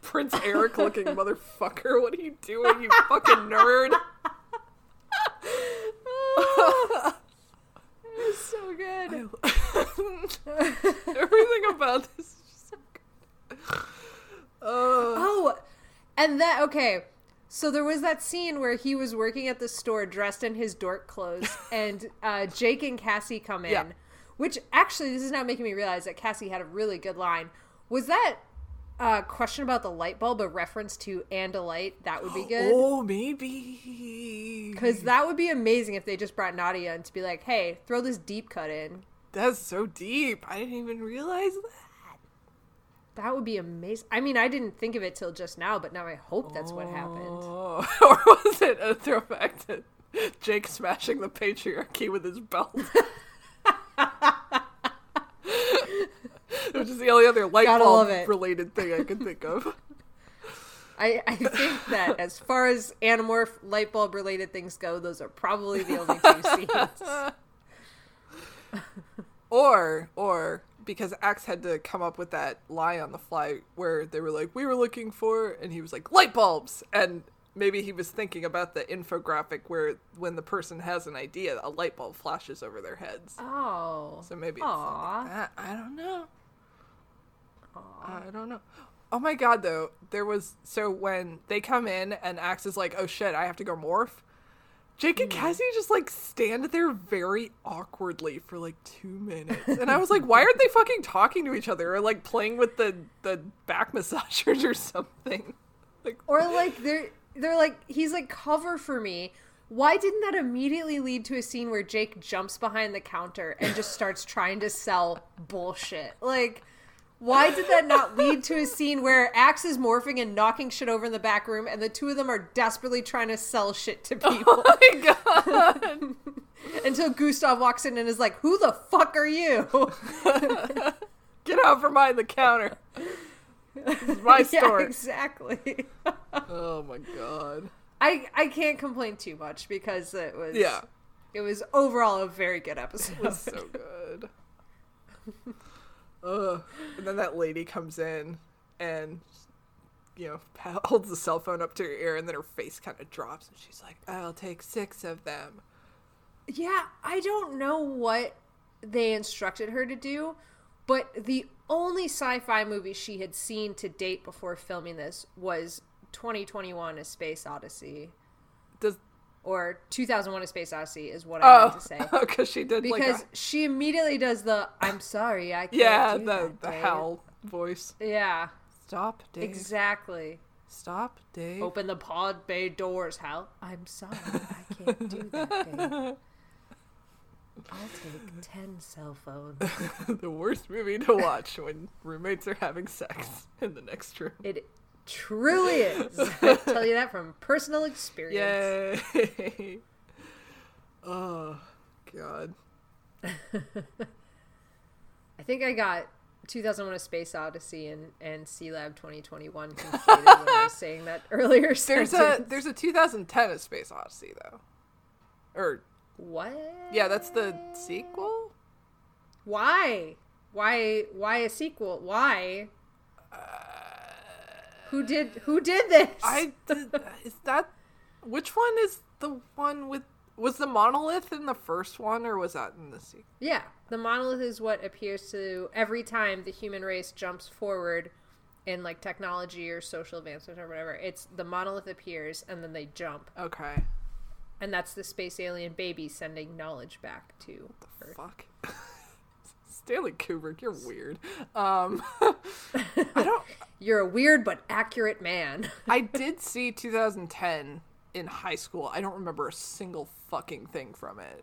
Prince Eric looking motherfucker. What are you doing, you fucking nerd? It was so good. Everything about this is just so good. Oh, and that okay. So there was that scene where he was working at the store dressed in his dork clothes, and uh, Jake and Cassie come in. Yeah. Which actually, this is now making me realize that Cassie had a really good line. Was that uh, question about the light bulb a reference to and a light? That would be good. oh, maybe. Because that would be amazing if they just brought Nadia in to be like, hey, throw this deep cut in. That's so deep. I didn't even realize that. That would be amazing. I mean, I didn't think of it till just now, but now I hope that's what happened. Oh. or was it a throwback to Jake smashing the patriarchy with his belt? Which is the only other light Gotta bulb related thing I could think of. I, I think that as far as Animorph light bulb related things go, those are probably the only two scenes. Or, or because Ax had to come up with that lie on the fly where they were like, we were looking for, and he was like, light bulbs! And maybe he was thinking about the infographic where when the person has an idea, a light bulb flashes over their heads. Oh. So maybe it's like that. I don't know. Aww. I don't know. Oh my god, though, there was so when they come in and Ax is like, "Oh shit, I have to go morph." Jake and hmm. Cassie just like stand there very awkwardly for like two minutes, and I was like, "Why aren't they fucking talking to each other or like playing with the the back massagers or something?" Like, Or like they're they're like he's like cover for me. Why didn't that immediately lead to a scene where Jake jumps behind the counter and just starts trying to sell bullshit? Like why did that not lead to a scene where Ax is morphing and knocking shit over in the back room and the two of them are desperately trying to sell shit to oh people oh my god, until Gustav walks in and is like, Who the fuck are you? get out from behind the counter. This is my yeah, exactly. Oh my god. I I can't complain too much because it was Yeah. it was overall a very good episode. was so good. Ugh. And then that lady comes in and, you know, holds the cell phone up to her ear, and then her face kind of drops, and she's like, "I'll take six of them." Yeah, I don't know what they instructed her to do, but the only sci-fi movie she had seen to date before filming this was 2021: A Space Odyssey Does or 2001: A Space Odyssey is what I oh, meant to say. because she did Because like a, she immediately does the "I'm sorry, I can't." yeah, do the that, the Dave." howl voice. Yeah, Stop, Dave. exactly. Stop, Dave. Open the pod bay doors, Hal. I'm sorry, I can't do that, Dave. I'll take ten cell phones. the worst movie to watch when roommates are having sex in the next room. It truly is. I tell you that from personal experience. Yay! oh God. I think I got 2001: A Space Odyssey and and Sealab 2021 conflated when I was saying that earlier. There's a there's a 2010 A Space Odyssey though, or what? yeah, that's the sequel. Why? Why? Why a sequel? Why? Uh, Who did? Who did this? I did, is that which one is the one with was the monolith in the first one or was that in the sequel? Yeah, the monolith is what appears to every time the human race jumps forward in like technology or social advancement or whatever. It's the monolith appears and then they jump, Okay. and that's the space alien baby sending knowledge back to Earth. Fuck. Stanley Kubrick, you're weird. Um, I don't. You're a weird but accurate man. I did see 2010 in high school. I don't remember a single fucking thing from it.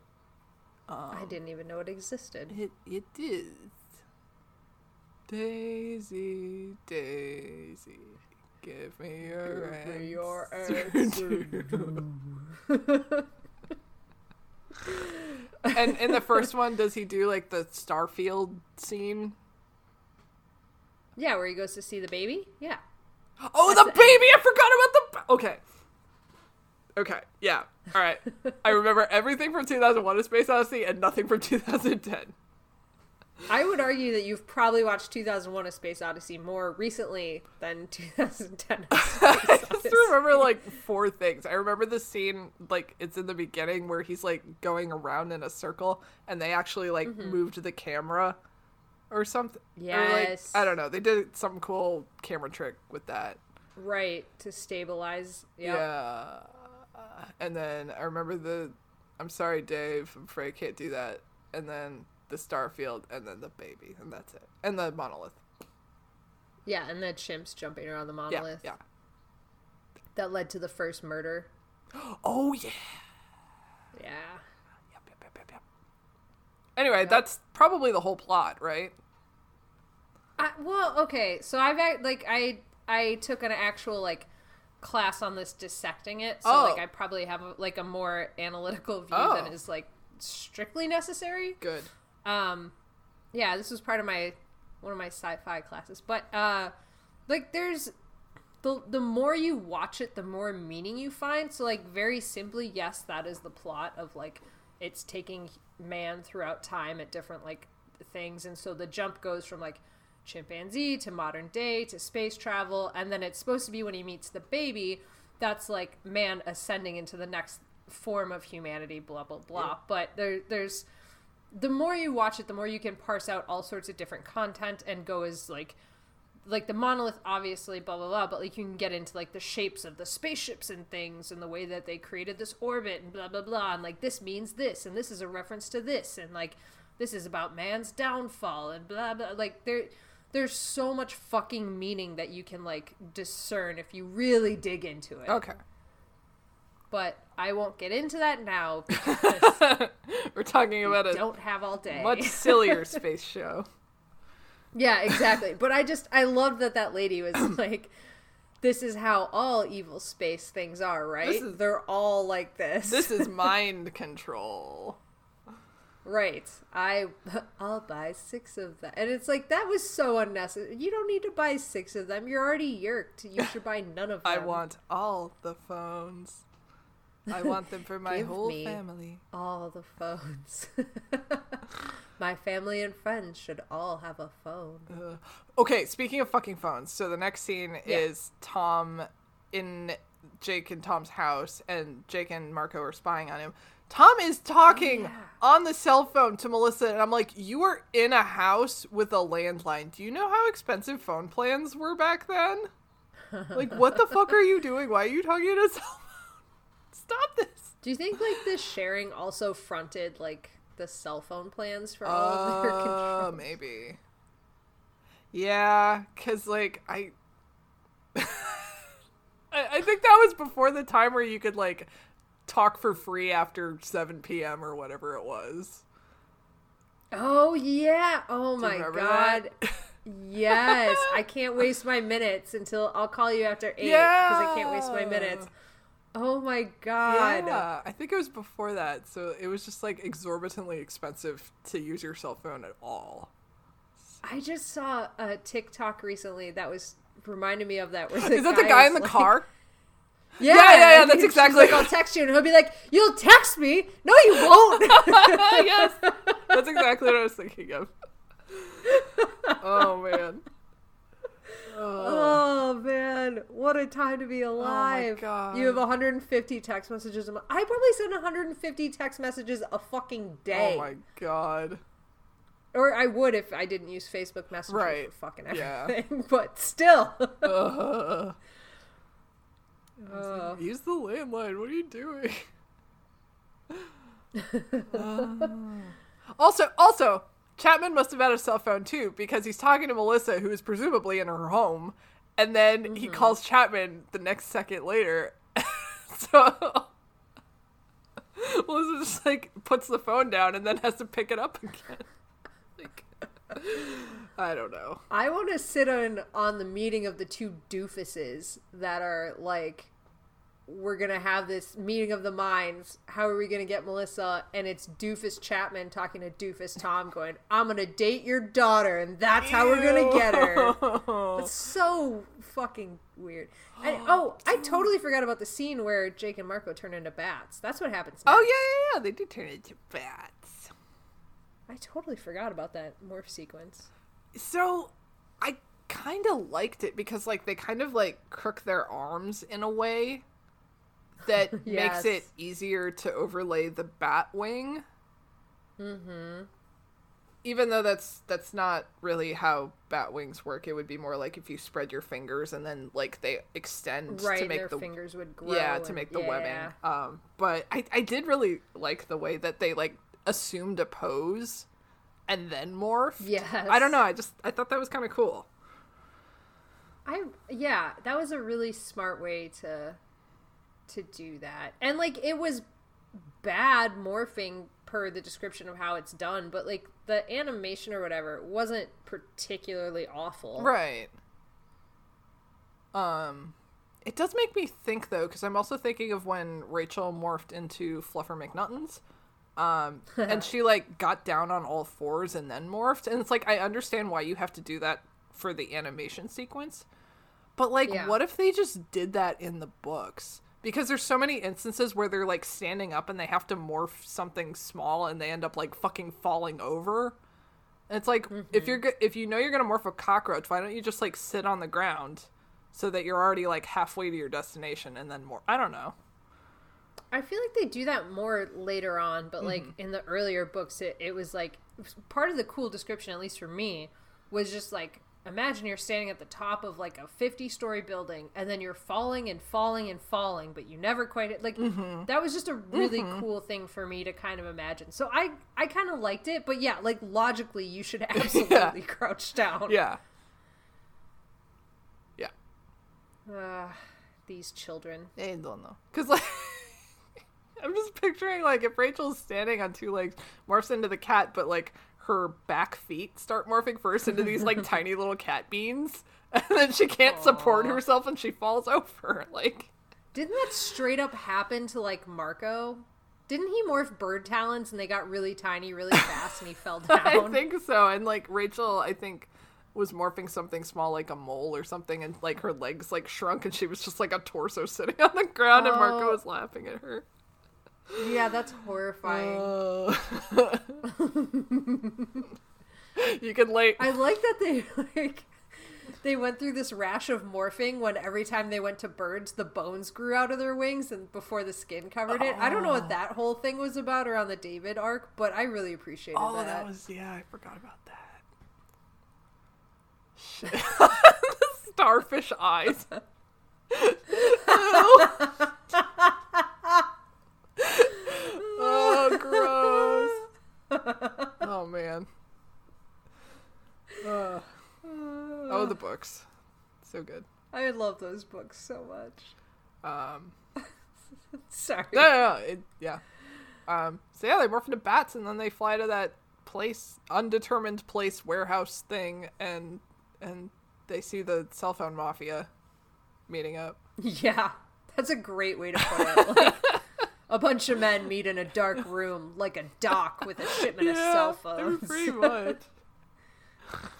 I didn't even know it existed. It it is. Daisy, Daisy, give me your Give me your answer. and in the first one, does he do like the Starfield scene? Yeah, where he goes to see the baby. Yeah. Oh, the baby! I forgot about the. Okay. Okay. Yeah. All right. I remember everything from 2001: A Space Odyssey and nothing from 2010. I would argue that you've probably watched 2001: A Space Odyssey more recently than 2010. A Space I just remember like four things. I remember the scene, like it's in the beginning where he's like going around in a circle, and they actually like mm-hmm. moved the camera or something. Or, like, Yes. I don't know. They did some cool camera trick with that. Right to stabilize. Yep. Yeah. And then I remember the, I'm sorry, Dave. I'm afraid I can't do that. And then the Starfield, and then the baby, and that's it. And the monolith. Yeah, and the chimps jumping around the monolith. Yeah. That led to the first murder. Oh yeah. Yeah. Yep, yep, yep, yep, yep. Anyway, that's probably the whole plot, right? I, well, okay. So I've like I I took an actual like class on this dissecting it. So Oh. like I probably have a, like a more analytical view Oh. than is like strictly necessary. Good. Um, yeah, this was part of my one of my sci-fi classes. But uh, like there's the the more you watch it, the more meaning you find. So like very simply, yes, that is the plot of like it's taking man throughout time at different like things, and so the jump goes from like chimpanzee to modern day to space travel, and then it's supposed to be when he meets the baby, that's like man ascending into the next form of humanity, blah blah blah. But there there's the more you watch it, the more you can parse out all sorts of different content and go as like like the monolith obviously blah blah blah but like you can get into like the shapes of the spaceships and things and the way that they created this orbit and blah blah blah and like this means this and this is a reference to this and like this is about man's downfall and blah blah like there there's so much fucking meaning that you can like discern if you really dig into it Okay. but i won't get into that now because We're talking about I a don't have all day much sillier space show. Yeah, exactly. but I just I love that that lady was like, "This is how all evil space things are, right? This is- They're all like this. This is mind control. right. I I'll buy six of them, and it's like that was so unnecessary. You don't need to buy six of them. You're already yeerked. You should buy none of them. I want all the phones. I want them for my whole family. all the phones. My family and friends should all have a phone. Ugh. Okay, speaking of fucking phones, so the next scene Yeah. is Tom in Jake and Tom's house, and Jake and Marco are spying on him. Tom is talking Oh, yeah. on the cell phone to Melissa, and I'm like, You are in a house with a landline. Do you know how expensive phone plans were back then? Like, what the fuck are you doing? Why are you talking on a cell phone? Stop this. Do you think like this sharing also fronted like the cell phone plans for all of their Uh, control? maybe. Yeah, cause like I, I, think that was before the time where you could like talk for free after seven p.m. or whatever it was. Oh yeah! Oh my god! Yes, I can't waste my minutes until I'll call you after eight because I can't waste my minutes. Oh my god! Yeah, I think it was before that, so it was just like exorbitantly expensive to use your cell phone at all. I just saw a TikTok recently that was reminded me of that. Where Is that the guy in the like- car? Yeah, Yeah, yeah, yeah, that's exactly- Like, I'll text you, and he'll be like, "You'll text me? No, you won't." yes, that's exactly what I was thinking of. Oh man. Oh man, what a time to be alive! Oh God. You have 150 text messages. A month. I probably send 150 text messages a fucking day. Oh my god. Or I would if I didn't use Facebook Messenger Right. for fucking Yeah. everything. But still. Uh, Use the landline. What are you doing? also, also, Chapman must have had a cell phone too because he's talking to Melissa, who is presumably in her home, and then he mm-hmm. calls Chapman the next second later. so Melissa just like puts the phone down and then has to pick it up again. like, I don't know. I want to sit on on the meeting of the two doofuses that are like, we're gonna have this meeting of the minds. How are we gonna get Melissa? And it's Doofus Chapman talking to Doofus Tom, going, "I'm gonna date your daughter, and that's how we're gonna get her." It's so fucking weird. And, oh, I totally forgot about the scene where Jake and Marco turn into bats. That's what happens. Oh yeah, yeah, yeah. They do turn into bats. I totally forgot about that morph sequence. So I kind of liked it because like they kind of like crook their arms in a way that makes it easier to overlay the bat wing. Mm-hmm. Even though that's that's not really how bat wings work, it would be more like if you spread your fingers and then like they extend Right, to make their the fingers would grow. yeah to make the yeah. webbing. Um, but I I did really like the way that they like assumed a pose and then morphed. Yes. I don't know. I just I thought that was kind of cool. I yeah, that was a really smart way to to do that. And like it was bad morphing per the description of how it's done, but like the animation or whatever wasn't particularly awful. Right. Um, it does make me think though, because I'm also thinking of when Rachel morphed into Fluffer McNuttons. Um, and she like got down on all fours and then morphed, and it's like I understand why you have to do that for the animation sequence, but like, Yeah. what if they just did that in the books? Because there's so many instances where they're like standing up and they have to morph something small and they end up like fucking falling over. And it's like if you're if you know you're gonna morph a cockroach, why don't you just like sit on the ground so that you're already like halfway to your destination and then more? I don't know. I feel like they do that more later on, but like Mm-hmm. in the earlier books, it, it was like part of the cool description, at least for me, was just like imagine you're standing at the top of like a 50 story building and then you're falling and falling and falling, but you never quite. Like Mm-hmm. that was just a really cool thing for me to kind of imagine. So I I kind of liked it, but yeah, like logically, you should absolutely crouch down. Yeah. Yeah. Ugh, these children. I don't know. Cause like I'm just picturing like if Rachel's standing on two legs, morphs into the cat, but like her back feet start morphing first into these like tiny little cat beans, and then she can't support herself and she falls over. Like Didn't that straight up happen to like Marco? Didn't he morph bird talons and they got really tiny really fast and he fell down? I think so. And like Rachel, I think was morphing something small like a mole or something and like her legs like shrunk and she was just like a torso sitting on the ground and Marco Oh. was laughing at her. Yeah, that's horrifying. Uh, you can like. I like that they like they went through this rash of morphing when every time they went to birds the bones grew out of their wings and before the skin covered it. I don't know what that whole thing was about around the David arc, but I really appreciated Oh, that. that was yeah. I forgot about that. Shit. the starfish eyes. oh, gross. Oh man. Uh, oh, the books, so good. I love those books so much. Um, Sorry. no, no, no, it, yeah. Um, so yeah, they morph into bats, and then they fly to that place, undetermined place warehouse thing, and and they see the cell phone mafia meeting up. Yeah, that's a great way to put it. Like, a bunch of men meet in a dark room, like a dock, with a shipment of cell phones. pretty much.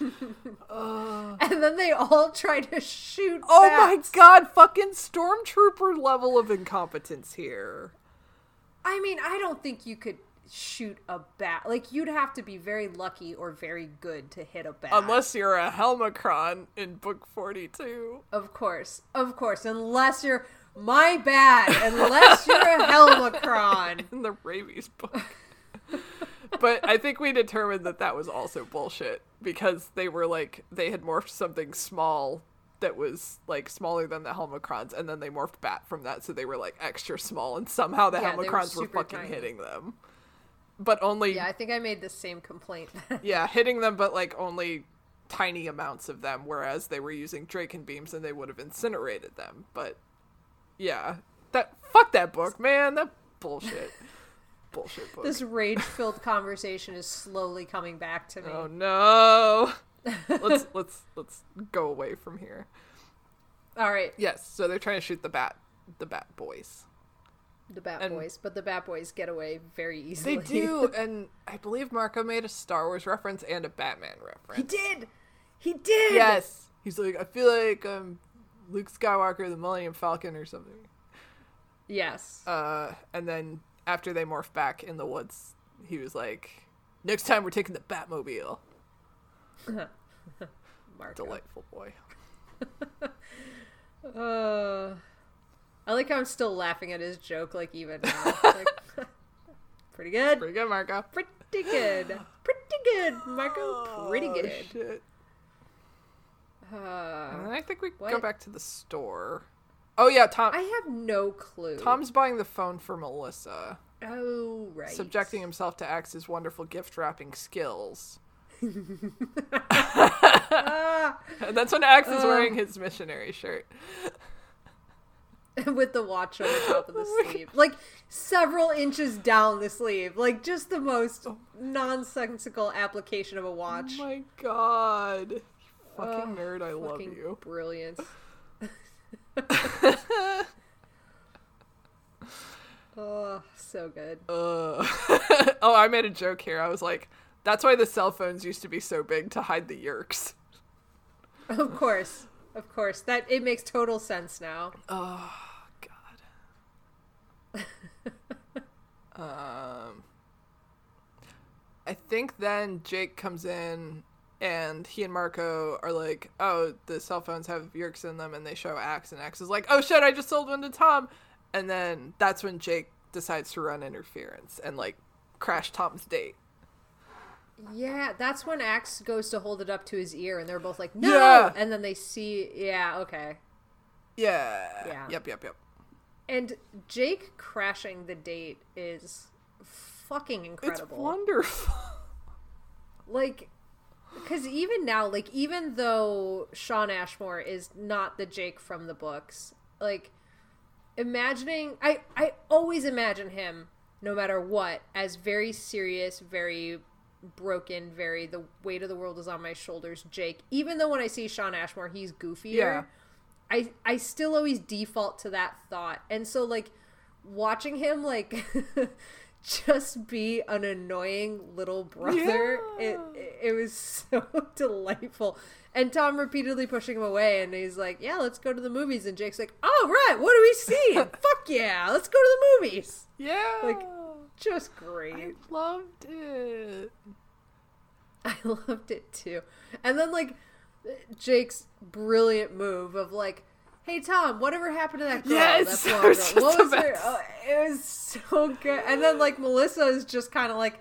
and then they all try to shoot. Oh my god, fucking stormtrooper level of incompetence here. I mean, I don't think you could shoot a bat. Like, you'd have to be very lucky or very good to hit a bat. Unless you're a Helmacron in book 42. Of course. Of course. Unless you're. My bad. Unless you're a Helmacron. in the rabies book. but I think we determined that that was also bullshit because they were like they had morphed something small that was like smaller than the Helmacrons, and then they morphed bat from that, so they were like extra small, and somehow the Yeah, they were Helmacrons were, fucking tiny. hitting them. But only Yeah, I think I made the same complaint. yeah, hitting them, but like only tiny amounts of them, whereas they were using Dracon beams and they would have incinerated them. But yeah, that fuck that book, man. That bullshit, bullshit book. this rage filled conversation is slowly coming back to me. Oh no. let's let's let's go away from here. All right, Yes, so they're trying to shoot the bat the bat boys. the Bat And- Boys, but the Bat Boys get away very easily. They do, and I believe Marco made a Star Wars reference and a Batman reference. he did. He did. Yes. He's like, I feel like I'm Luke Skywalker, the Millennium Falcon or something. Yes. Uh and then after they morph back in the woods, he was like, Next time we're taking the Batmobile. Delightful boy. Uh, I like how I'm still laughing at his joke, like even now. Like, pretty good. Pretty good, Marco. Pretty good. Pretty good, Marco. Pretty Oh, good. shit. Uh, I think we go back to the store. Oh yeah, Tom. I have no clue. Tom's buying the phone for Melissa, Oh right. subjecting himself to Ax's wonderful gift wrapping skills. and that's when Ax is wearing um. his missionary shirt. with the watch on the top of the Oh sleeve, like several inches down the sleeve, like just the most oh. nonsensical application of a watch. Oh my god. You fucking Ugh, nerd, I love you. Brilliant. oh, so good. Uh. oh, I made a joke here. I was like, that's why the cell phones used to be so big to hide the Yeerks. Of course, of course. That it makes total sense now. Oh God. um, I think then Jake comes in, and he and Marco are like, "Oh, the cell phones have Yeerks in them," and they show Ax, and Ax is like, "Oh shit, I just sold one to Tom," and then that's when Jake decides to run interference and like crash Tom's date. Yeah, that's when Ax goes to hold it up to his ear, and they're both like, "No!" Yeah. And then they see, yeah, okay. Yeah. Yeah. Yep. Yep. Yep. And Jake crashing the date is fucking incredible. It's wonderful. like because even now like even though shawn ashmore is not the jake from the books like imagining i i always imagine him no matter what as very serious very broken very the weight of the world is on my shoulders jake even though when i see shawn ashmore he's goofier Yeah. I I still always default to that thought. And so like watching him like just be an annoying little brother, it it was so delightful. And Tom repeatedly pushing him away and he's like, "Yeah, let's go to the movies." And Jake's like, "All right, what are we seeing? Fuck yeah, let's go to the movies." Yeah. Like, Just I great. loved it. I loved it too. And then like Jake's brilliant move of like, "Hey Tom, whatever happened to that girl? Yes, that was girl? What was her? Oh, it was so good." And then like Melissa is just kind of like,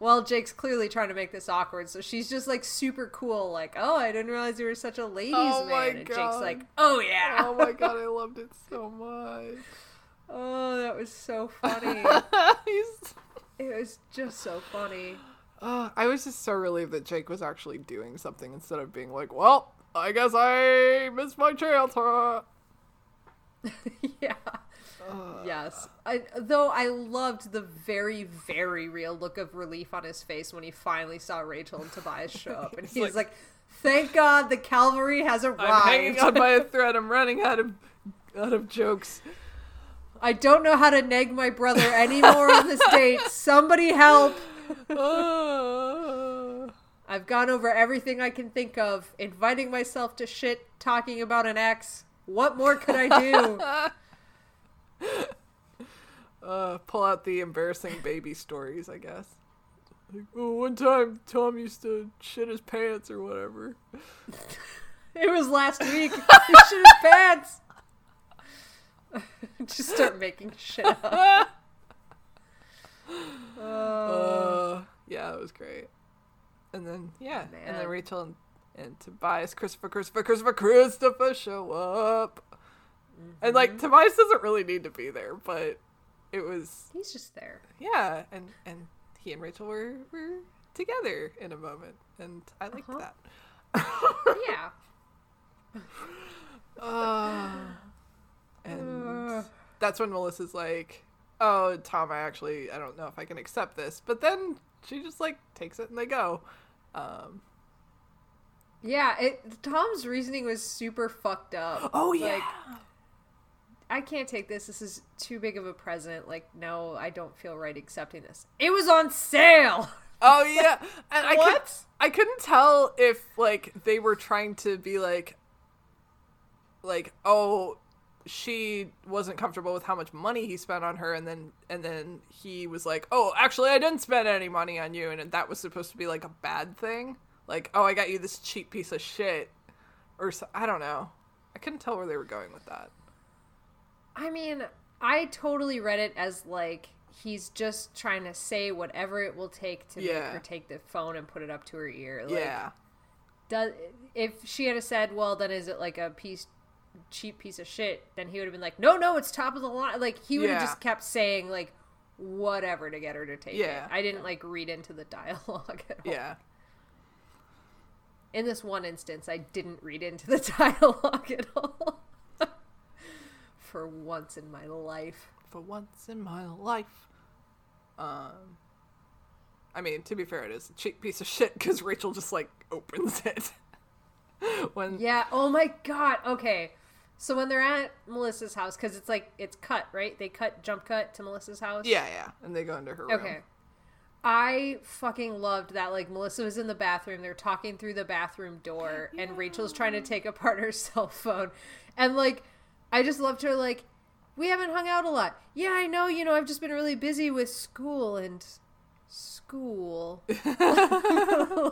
"Well, Jake's clearly trying to make this awkward, so she's just like super cool, like, oh, I didn't realize you were such a ladies' Oh man." and Jake's like, "Oh yeah, Oh my god, I loved it so much. oh that was so funny. It was just so funny." Uh, I was just so relieved that Jake was actually doing something instead of being like, "Well, I guess I missed my chance." Huh? yeah. yes. I, though I loved the very, very real look of relief on his face when he finally saw Rachel and Tobias show up. And he's like- like, thank God the cavalry has arrived. I'm hanging on by a thread. I'm running out of out of jokes. I don't know how to nag my brother anymore on this date. Somebody help. Ah. I've gone over everything I can think of, inviting myself to shit, talking about an ex. What more could I do? Uh, pull out the embarrassing baby stories, I guess. Like, oh, one time Tom used to shit his pants or whatever. It was last week. He shit his pants. Just start making shit up. Uh, yeah, it was great. And then yeah, and then Rachel and, and Tobias, Christopher, Christopher, Christopher, Christopher show up. And like Tobias doesn't really need to be there, but it was He's just there. yeah, and and he and Rachel were were together in a moment, and I liked Uh-huh. that. Yeah. Uh, and that's when Melissa's like, "Oh, Tom, I actually I don't know if I can accept this." But then she just like takes it and they go. Um, Yeah, it Tom's reasoning was super fucked up. oh Like, I can't take this. This is too big of a present. Like, no, I don't feel right accepting this. It was on sale. oh yeah. And I could? I couldn't tell if like they were trying to be like, like oh. She wasn't comfortable with how much money he spent on her, and then and then he was like, "Oh, actually, I didn't spend any money on you," and that was supposed to be like a bad thing, like, "Oh, I got you this cheap piece of shit," or so, I don't know. I couldn't tell where they were going with that. I mean, I totally read it as like he's just trying to say whatever it will take to Yeah. make her take the phone and put it up to her ear. Like, yeah, does if she had said, "Well, then is it like a piece cheap piece of shit?" Then he would have been like, "No, no, it's top of the line." Like he would have Yeah. just kept saying like whatever to get her to take Yeah. it. I didn't like read into the dialogue at all. yeah. In this one instance, I didn't read into the dialogue at all. For once in my life. for once in my life. Um, I mean, to be fair, it is a cheap piece of shit because Rachel just like opens it when Yeah. Oh my god. Okay. So when they're at Melissa's house, because it's like it's cut, right? They cut jump cut to Melissa's house. yeah, yeah, and they go into her room. Okay. I fucking loved that. Like Melissa was in the bathroom, they're talking through the bathroom door, and Rachel's trying to take apart her cell phone, and like, I just loved her. Like, we haven't hung out a lot. Yeah, I know. You know, I've just been really busy with school and school.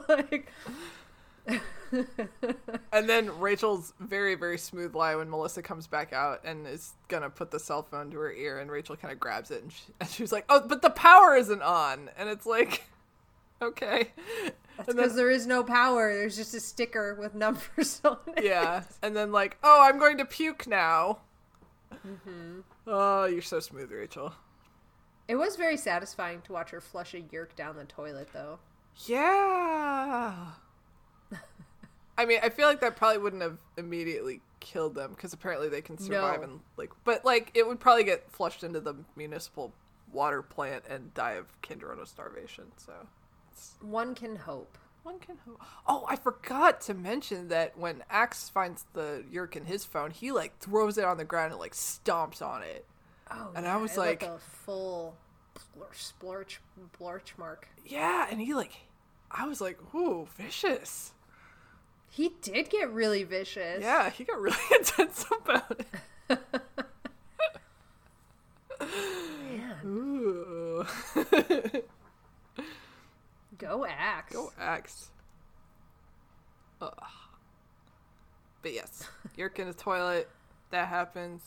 like, And then Rachel's very, very smooth lie when Melissa comes back out and is gonna put the cell phone to her ear, and Rachel kind of grabs it, and, she, and she's like, "Oh, but the power isn't on," and it's like, okay, because there is no power. There's just a sticker with numbers on it. yeah, and then like, "Oh, I'm going to puke now." Mm-hmm. Oh, you're so smooth, Rachel. It was very satisfying to watch her flush a Yeerk down the toilet, though. Yeah. I mean, I feel like that probably wouldn't have immediately killed them because apparently they can survive No. and like, but like it would probably get flushed into the municipal water plant and die of Kandrona starvation. So One can hope. one can hope. Oh, I forgot to mention that when Ax finds the Yeerk in his phone, he like throws it on the ground and like stomps on it. Oh, And I was like- a full splorch, splorch, splorch mark. Yeah, and he like, I was like, ooh, vicious. He did get really vicious. Yeah, he got really intense about it. Ooh. go Ax. Go Ax. Ugh. But yes, Yeerk in the toilet. That happens.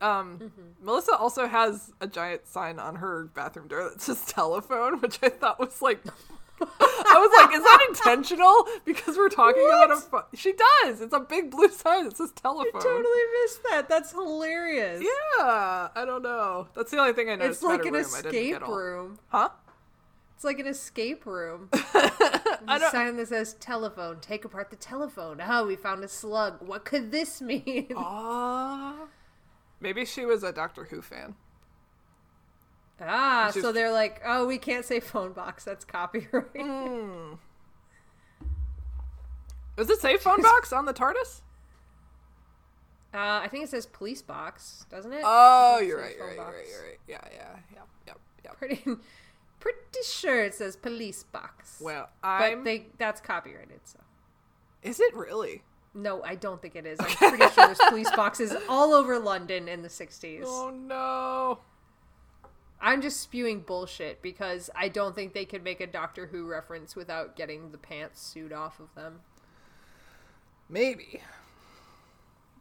Um, Mm-hmm. Melissa also has a giant sign on her bathroom door that says telephone, which I thought was like. I was like, is that intentional? Because we're talking about a. Fo- she does. It's a big blue sign that says I telephone. totally missed that. That's hilarious. Yeah, I don't know. That's the only thing I noticed. It's like an room. I didn't get escape room. Huh? It's like an escape room. I A sign that says telephone. Take apart the telephone. Oh, we found a slug. What could this mean? Aw. Maybe she was a Doctor Who fan. Ah, so they're like, oh, we can't say phone box. That's copyright. Mm. Does it say phone box on the TARDIS? Uh, I think it says police box, doesn't it? Oh, it you're right. You're right. You're right. You're right. Yeah. Yeah. Yep. Yep. Yep. Pretty, pretty sure it says police box. Well, but I'm. they that's copyrighted. So Is it really? no, I don't think it is. I'm pretty sure there's police boxes all over London in the '60s. Oh no. I'm just spewing bullshit because I don't think they could make a Doctor Who reference without getting the pants suit off of them. Maybe.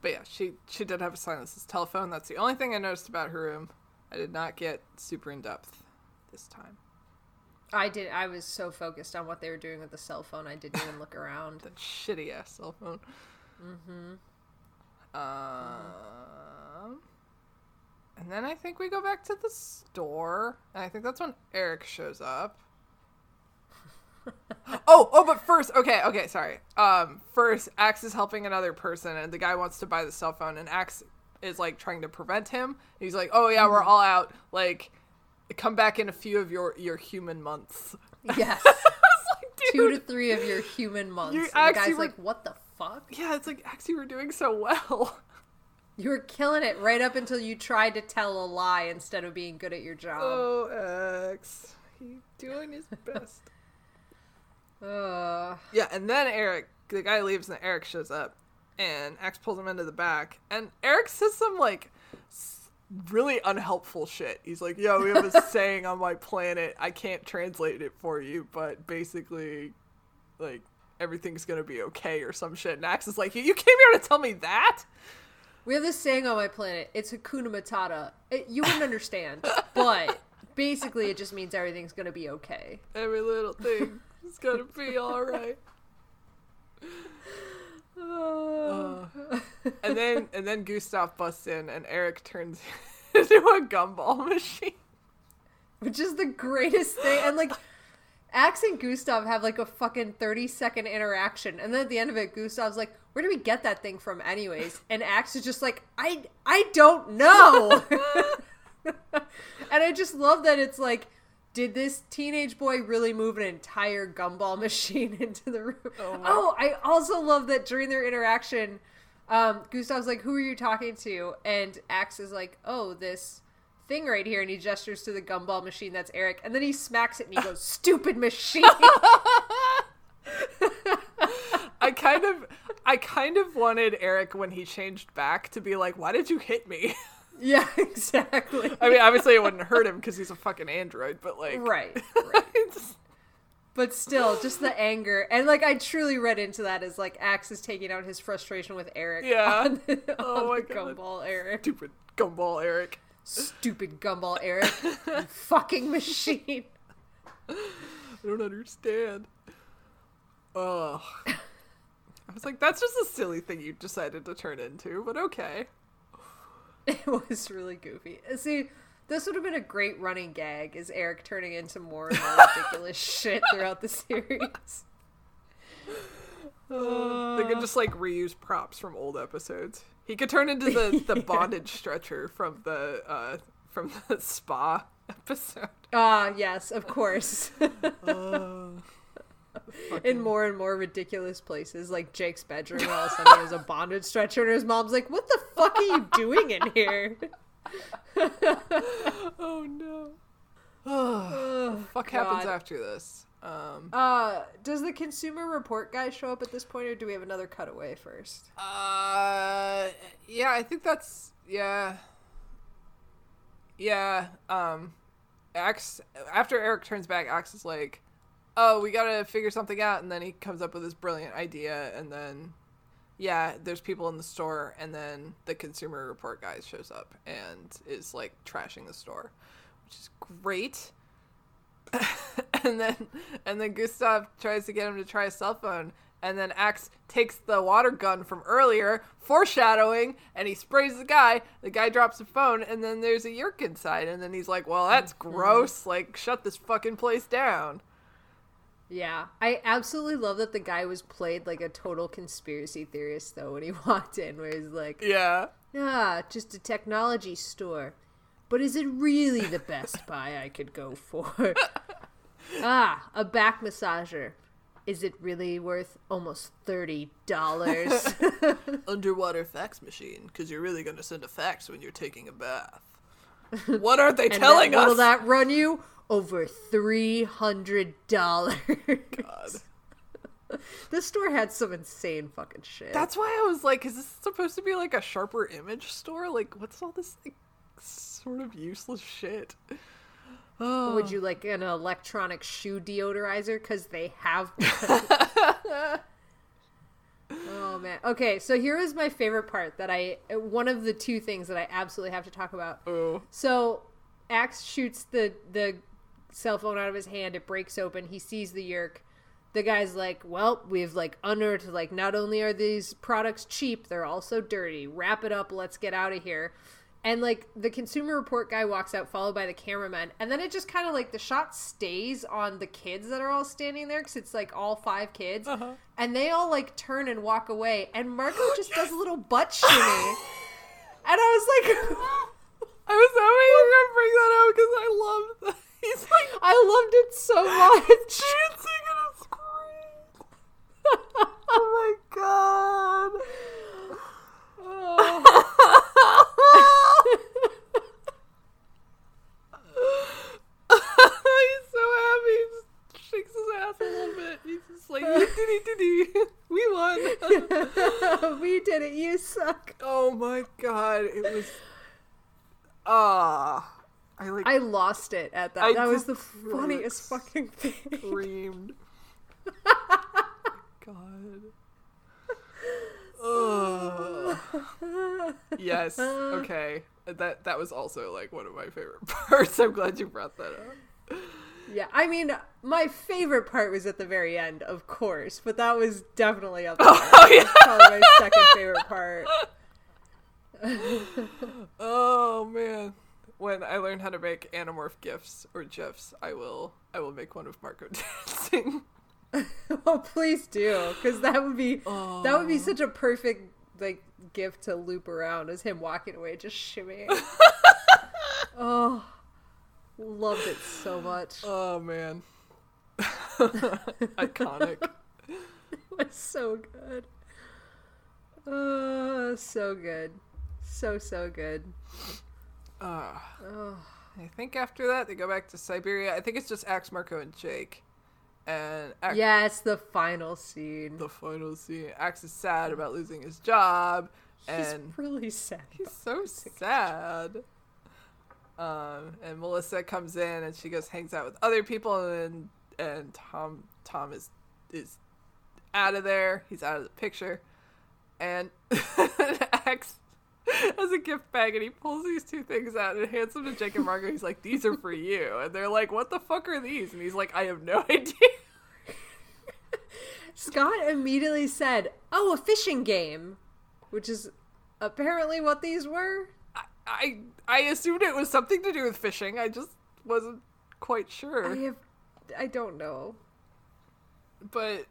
But yeah, she she did have a silenceless telephone. That's the only thing I noticed about her room. I did not get super in depth this time. I did. I was so focused on what they were doing with the cell phone, I didn't even look around. That shitty ass cell phone. Mm-hmm. Um, and then I think we go back to the store, and I think that's when Erek shows up. oh, oh, but first, okay, okay, sorry. Um, first, Ax is helping another person, and the guy wants to buy the cell phone, and Ax is like trying to prevent him. He's like, "Oh yeah, we're all out. Like, come back in a few of your your human months." Yes, like, two to three of your human months. You and the guy's were- like, "What the fuck? Yeah, it's like Ax, you were doing so well. You were killing it right up until you tried to tell a lie instead of being good at your job." Oh, Ax. He's doing his best. Ugh. yeah, and then Erek, the guy leaves and Erek shows up, and Ax pulls him into the back, and Erek says some, like, really unhelpful shit. He's like, yo, we have a saying on my planet. I can't translate it for you, but basically, like, everything's gonna be okay or some shit. And Ax is like, you came here to tell me that? We have this saying on my planet. It's Hakuna Matata. It, you wouldn't understand, but basically, it just means everything's gonna be okay. Every little thing is gonna be alright. Uh, and then and then Gustav busts in and Erek turns into a gumball machine. which is the greatest thing. And like, Ax and Gustav have like a fucking 30 second interaction. And then at the end of it, Gustav's like, Where do we get that thing from, anyways? And Ax is just like, I, I don't know. and I just love that it's like, did this teenage boy really move an entire gumball machine into the room? Oh Oh, I also love that during their interaction, um, Gustav's like, "Who are you talking to?" And Ax is like, "Oh, this thing right here," and he gestures to the gumball machine. That's Erek, and then he smacks it and he goes, "Stupid machine." I kind of I kind of wanted Erek when he changed back to be like, "Why did you hit me?" yeah, exactly. I mean, obviously it wouldn't hurt him because he's a fucking android, but like, right, right. But still, just the anger, and like I truly read into that as like Ax is taking out his frustration with Erek. Yeah. on the, Oh my the God. gumball Erek. stupid gumball Erek. Stupid gumball Erek. fucking machine. I don't understand. Ugh. I was like, that's just a silly thing you decided to turn into, but okay. It was really goofy. Uh, See, this would have been a great running gag is Erek turning into more and more ridiculous shit throughout the series. they could just like reuse props from old episodes. He could turn into the, the bondage stretcher from the uh from the spa episode. Ah, yes, of course. Uh, In more and more ridiculous places, like Jake's bedroom, all of a sudden he has a bondage stretcher, and his mom's like, "What the fuck are you doing in here?" oh no. Ugh. Fuck happens after this. Um Uh, does the Consumer Report guy show up at this point, or do we have another cutaway first? Uh, yeah, I think that's yeah, yeah. Um, Ax after Erek turns back, Ax is like, "Oh, we gotta figure something out," and then he comes up with this brilliant idea, and then yeah, there's people in the store, and then the Consumer Report guy shows up and is like trashing the store, which is great. and then and then Gustav tries to get him to try a cell phone, and then Ax takes the water gun from earlier, foreshadowing, and he sprays the guy. The guy drops the phone, and then there's a Yeerk inside, and then he's like, "Well, that's gross. Like, shut this fucking place down." Yeah, I absolutely love that the guy was played like a total conspiracy theorist though when he walked in, where he's like, Yeah, Ah, just a technology store. But is it really the Best Buy I could go for? ah, a back massager. Is it really worth almost $30? Underwater fax machine, because you're really going to send a fax when you're taking a bath. What are they telling that, Will that run you over $300? God. the store had some insane fucking shit. That's why I was like, is this supposed to be like a sharper image store? Like, what's all this sort of useless shit? Oh. Would you like an electronic shoe deodorizer? Because they have. oh man. Okay, so here is my favorite part that I. One of the two things that I absolutely have to talk about. Oh. So, Ax shoots the the cell phone out of his hand. It breaks open. He sees the Yeerk. The guy's like, "Well, we've like unearthed like not only are these products cheap, they're also dirty. Wrap it up. Let's get out of here." And like the consumer report guy walks out, followed by the cameraman, and then it just kind of like the shot stays on the kids that are all standing there because it's like all five kids, Uh-huh. and they all like turn and walk away, and Marco just does a little butt shimmy, and I was like. I was hoping you were gonna bring that up because I love that. He's like I loved it so much. dancing in a screen. oh my god. He's so happy. He just shakes his ass a little bit. He's just like, diddy. We won. we did it. You suck. oh my god. It was. Ah. I like I lost it at that. I that was the funniest fucking thing. screamed. God. Ugh. yes. Okay. That that was also like one of my favorite parts. I'm glad you brought that up. Yeah, I mean, my favorite part was at the very end, of course, but that was definitely up there. Oh yeah. Probably my second favorite part. Oh man. When I learn how to make Animorph gifs or gifs, I will I will make one of Marco dancing. oh, please do, because that would be that would be such a perfect like gift to loop around as him walking away just shimmying. oh, loved it so much. Oh man. Iconic. It was so good. Oh, so good. So, so good. Uh, Oh, I think after that they go back to Siberia. I think it's just Ax, Marco, and Jake. And Ax, yeah, it's the final scene. the final scene. Ax is sad about losing his job, He's and really sad. he's so sad. Um, and Melissa comes in and she goes hangs out with other people, and and Tom Tom is is out of there. He's out of the picture, and Ax has a gift bag and he pulls these two things out and hands them to Jake and Margaret. He's like, "These are for you," and they're like, "What the fuck are these?" And he's like, "I have no idea." Scott immediately said, "Oh, a fishing game," which is apparently what these were. I I assumed it was something to do with fishing. I just wasn't quite sure. I have, I don't know. But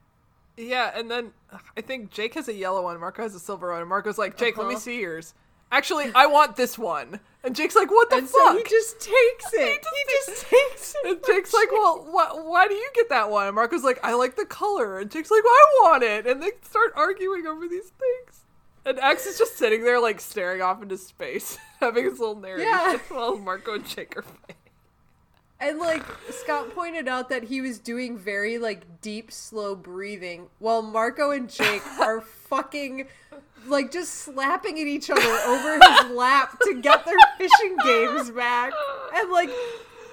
yeah, and then I think Jake has a yellow one, Marco has a silver one, and Marco's like, Jake, let me Uh-huh. see yours. Actually, I want this one. And Jake's like, what the And fuck? so he just takes it. He just, takes it. and Jake's like, well, wh- why do you get that one? And Marco's like, I like the color. And Jake's like, well, I want it. And they start arguing over these things. And Ax is just sitting there, like, staring off into space, having his little narration Yeah. while Marco and Jake are fighting. And like Scott pointed out that he was doing very like deep, slow breathing while Marco and Jake are fucking like just slapping at each other over his lap to get their fishing games back. And like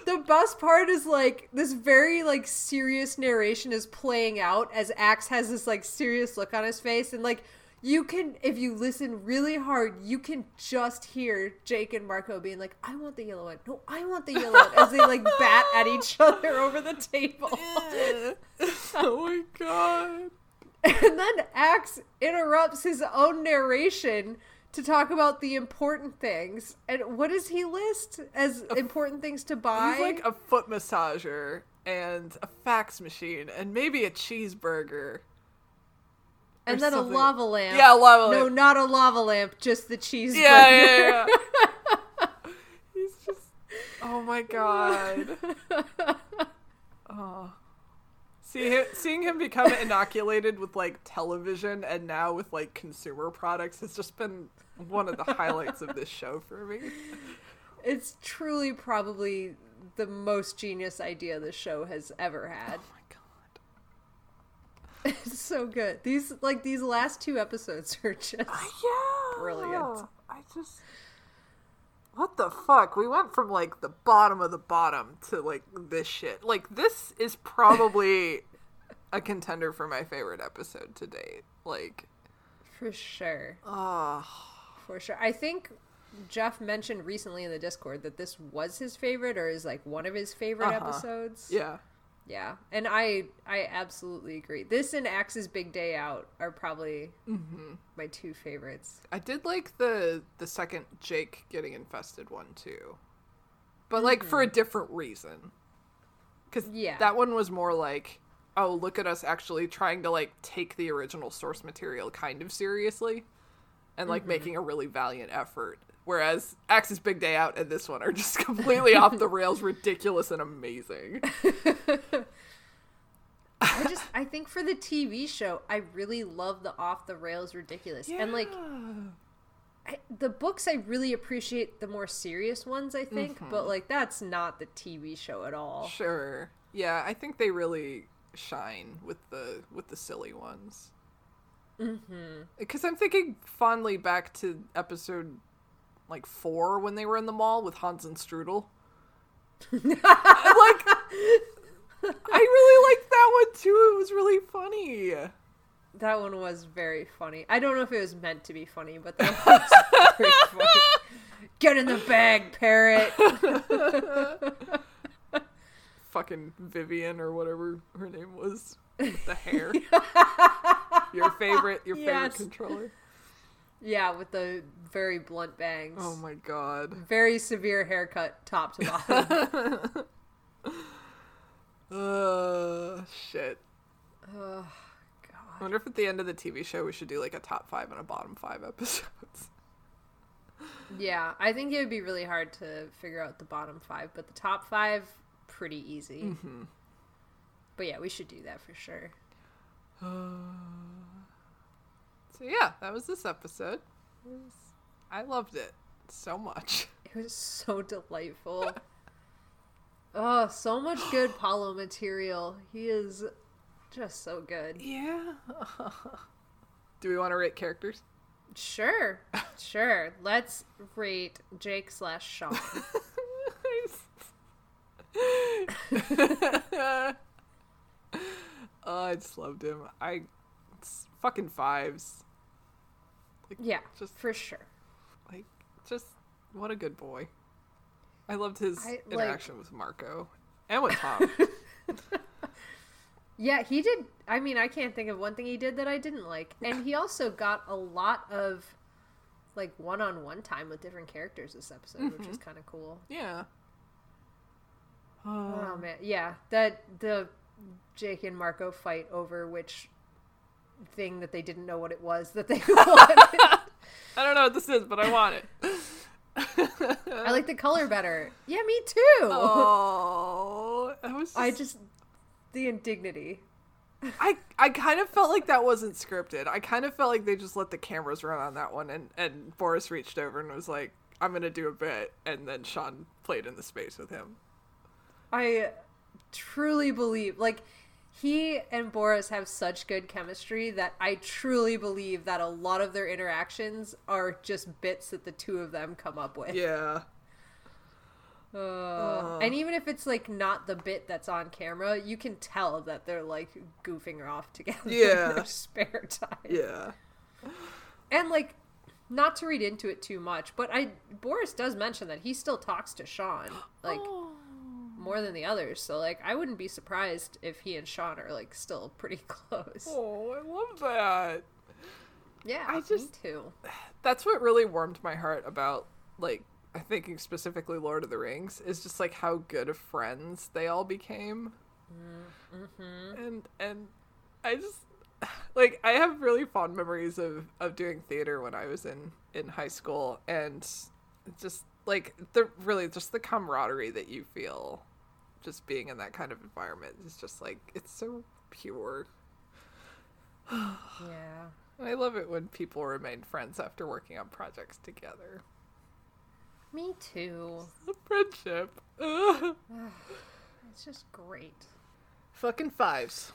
the best part is like this very like serious narration is playing out as Ax has this like serious look on his face and like you can if you listen really hard you can just hear jake and marco being like i want the yellow one. No i want the yellow one as they like bat at each other over the table. Oh my god. and then Ax interrupts his own narration to talk about the important things. And what does he list as important things to buy? He's like a foot massager and a fax machine and maybe a cheeseburger. And then a lava lamp. Yeah, a lava lamp. No, not a lava lamp, just the cheeseburger. Yeah, yeah, yeah. He's just. Oh my god. Oh. See him, seeing him become inoculated with like television and now with like consumer products has just been one of the highlights of this show for me. It's truly probably the most genius idea the show has ever had. Oh. It's so good. These like these last two episodes are just Yeah. Brilliant. I just. What the fuck? We went from like the bottom of the bottom to like this shit. Like this is probably a contender for my favorite episode to date. Like, for sure. oh, For sure. I think Jeff mentioned recently in the Discord that this was his favorite or is like one of his favorite Uh-huh. episodes. yeah. Yeah. And I I absolutely agree. This and Ax's Big Day Out are probably Mm-hmm. my two favorites. I did like the the second Jake getting infested one too, but like for a different reason. Because Yeah. that one was more like, oh, look at us actually trying to like take the original source material kind of seriously, and like making a really valiant effort. Whereas Ax's Big Day Out and this one are just completely off the rails, ridiculous and amazing. I just I think for the TV show, I really love the off the rails ridiculous. And like I, the books I really appreciate the more serious ones, I think, Mm-hmm. but like that's not the TV show at all. Sure. Yeah, I think they really shine with the with the silly ones. Mm-hmm. Because I'm thinking fondly back to episode like four when they were in the mall with Hans and Strudel. like, I really liked that one too. It was really funny. That one was very funny. I don't know if it was meant to be funny, but that was very funny. Get in the bag, parrot. Fucking Vivian or whatever her name was with the hair. your favorite, your favorite controller. Yeah, with the very blunt bangs. Oh my god. Very severe haircut, top to bottom. Uh, shit. oh, god. I wonder if at the end of the TV show we should do like a top five and a bottom five episodes. Yeah, I think it would be really hard to figure out the bottom five, but the top five, pretty easy. Mm-hmm. But yeah, we should do that for sure. So yeah, that was this episode. Was- I loved it so much. It was so delightful. oh, so much good Paulo material. He is just so good. Yeah. do we want to rate characters? Sure, sure. Let's rate Jake slash Shawn. oh, I just loved him. I it's fucking fives. Yeah, Just- for sure. Like, just what a good boy. I loved his I, like- interaction with Marco and with Tom. Yeah, he did. I mean, I can't think of one thing he did that I didn't like. And he also got a lot of like one-on-one time with different characters this episode, which is mm-hmm. kind of cool. yeah. Oh um, man, yeah, that the Jake and Marco fight over which thing that they didn't know what it was that they wanted. I don't know what this is, but I want it. I like the color better. Yeah, me too. Oh, I was. I just the indignity. I I kind of felt like that wasn't scripted. I kind of felt like they just let the cameras run on that one, and and Boris reached over and was like, "I'm gonna do a bit," and then Shawn played in the space with him. I truly believe like he and Boris have such good chemistry that I truly believe that a lot of their interactions are just bits that the two of them come up with. Yeah. Uh, and even if it's like not the bit that's on camera, you can tell that they're like goofing off together Yeah. in their spare time. Yeah. And like not to read into it too much, but I Boris does mention that he still talks to Shawn like more than the others. So like I wouldn't be surprised if he and Shawn are like still pretty close. Oh, I love that. yeah, I me just- too. That's what really warmed my heart about like I thinking specifically Lord of the Rings is just like how good of friends they all became. Mm-hmm. And and I just like I have really fond memories of of doing theater when I was in in high school and just like the really just the camaraderie that you feel just being in that kind of environment is just like it's so pure. Yeah. I love it when people remain friends after working on projects together. Me too. The friendship. It's just great. Fucking fives.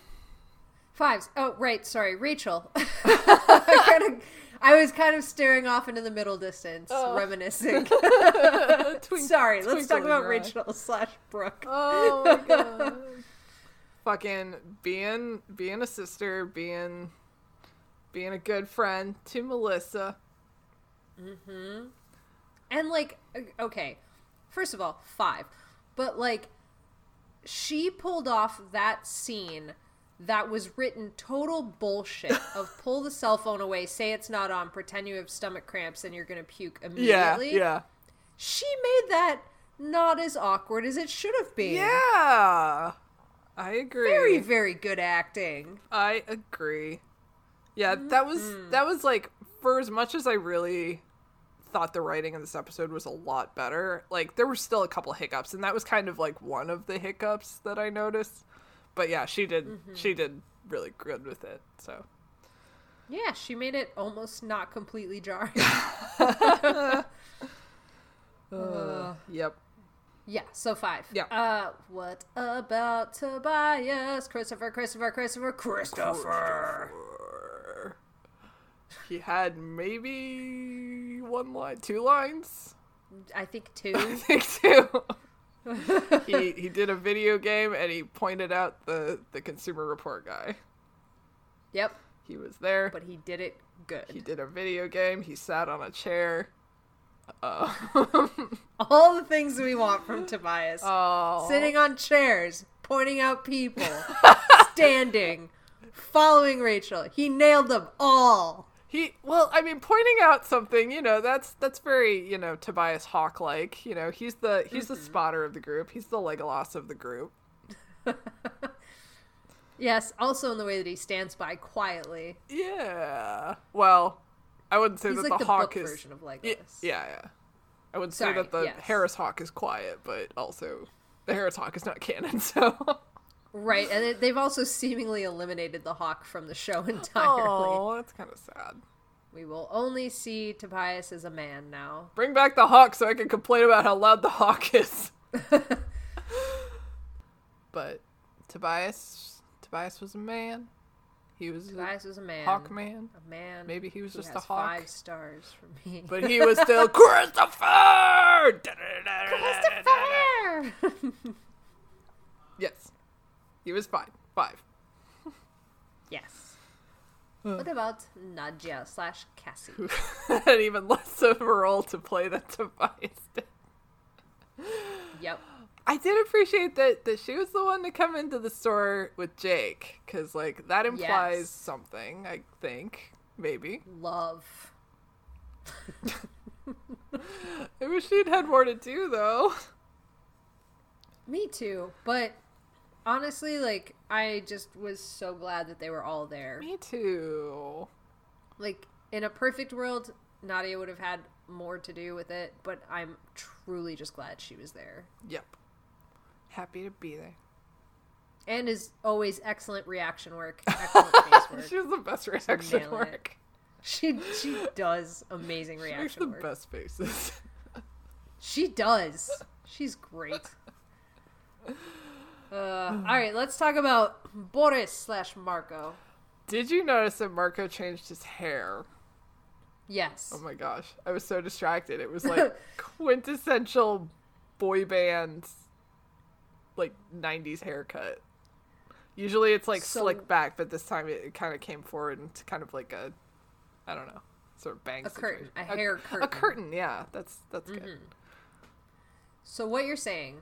Fives. Oh, right. Sorry, Rachel. I, kind of, I was kind of staring off into the middle distance, Oh. reminiscing. Twink- Sorry, let's talk about. Rachel slash Brooke. Oh my god. Fucking being being a sister, being being a good friend to Melissa. Mm-hmm. And like, okay, first of all, five, but like, she pulled off that scene that was written total bullshit of pull the cell phone away, say it's not on, pretend you have stomach cramps and you're gonna puke Yeah, immediately. yeah. She made that not as awkward as it should have been. Yeah. I agree. Very, very good acting. I agree. Yeah, that mm-hmm. was that was like for as much as I really thought the writing in this episode was a lot better. Like there were still a couple hiccups, and that was kind of like one of the hiccups that I noticed. But yeah, she did she did really good with it. So Yeah, she made it almost not completely jarring. Uh, yep. yeah, so five. Yeah. Uh, what about Tobias? Christopher, Christopher, Christopher, Christopher. He had maybe one line, two lines. I think two. I think too. he he did a video game and he pointed out the the Consumer Report guy. yep, He was there. but he did it good. he did a video game. He sat on a chair. Uh, All the things we want from Tobias. oh, Sitting on chairs, pointing out people, standing, following Rachel. He nailed them all. He well, I mean, pointing out something. You know, that's that's very you know Tobias Hawk like. You know, he's the he's the mm-hmm. spotter of the group. He's the Legolas of the group. Yes, also in the way that he stands by quietly. Yeah. Well, I wouldn't say He's that like the, the hawk is version of Legolas. Y- Yeah, yeah. I would say Sorry, that the yes. Harris Hawk is quiet, but also the Harris Hawk is not canon. So, Right, and it- they've also seemingly eliminated the hawk from the show entirely. oh, that's kind of sad. We will only see Tobias as a man now. Bring back the hawk so I can complain about how loud the hawk is. but Tobias, Tobias was a man. He was a Tobias was a man. hawk man, A man. Maybe he was just a hawk. Five stars for me. but he was still Christopher. Christopher! Yes, he was fine. Five. yes. What about Nadia slash Cassie? had even less of a role to play than Tobias did. Yep. I did appreciate that that she was the one to come into the store with Jake because like that implies Yes. something. I think maybe Love. I wish she'd had more to do though. Me too. But honestly, like, I just was so glad that they were all there. Me too. Like, in a perfect world, Nadia would have had more to do with it, but I'm truly just glad she was there. Yep. Happy to be there. And is always excellent reaction work, excellent face work. She has the best reaction nailing it. work. She she does amazing She reaction the work. best faces. She does. She's great. Uh, all right, let's talk about Boris slash Marco. Did you notice that Marco changed his hair? Yes. Oh my gosh. I was so distracted. It was like quintessential boy band like 90s haircut. Usually it's like So- slick back, but this time it, it kind of came forward into kind of like a I don't know, sort of bang A curtain, situation. a hair curtain. Mm-hmm. curtain, yeah. That's that's good. So what you're saying?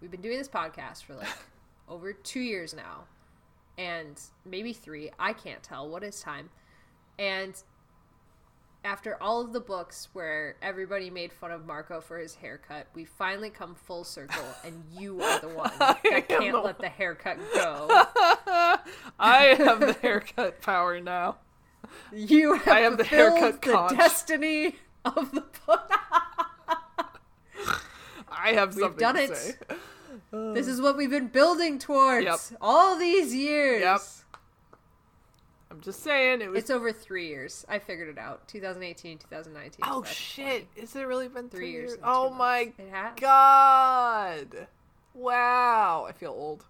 We've been doing this podcast for like over two years now, and maybe three. I can't tell what is time. And after all of the books where everybody made fun of Marco for his haircut, we finally come full circle, and you are the one that can't the let the haircut go. I have the haircut power now. You have, I have the haircut the conch. destiny of the book. I have something done to it. say. This is what we've been building towards Yep. all these years. Yep. I'm just saying it was. It's over three years. I figured it out. 2018, 2019. oh shit! Is it really been Three three years years? Oh my has. god! Wow, I feel old.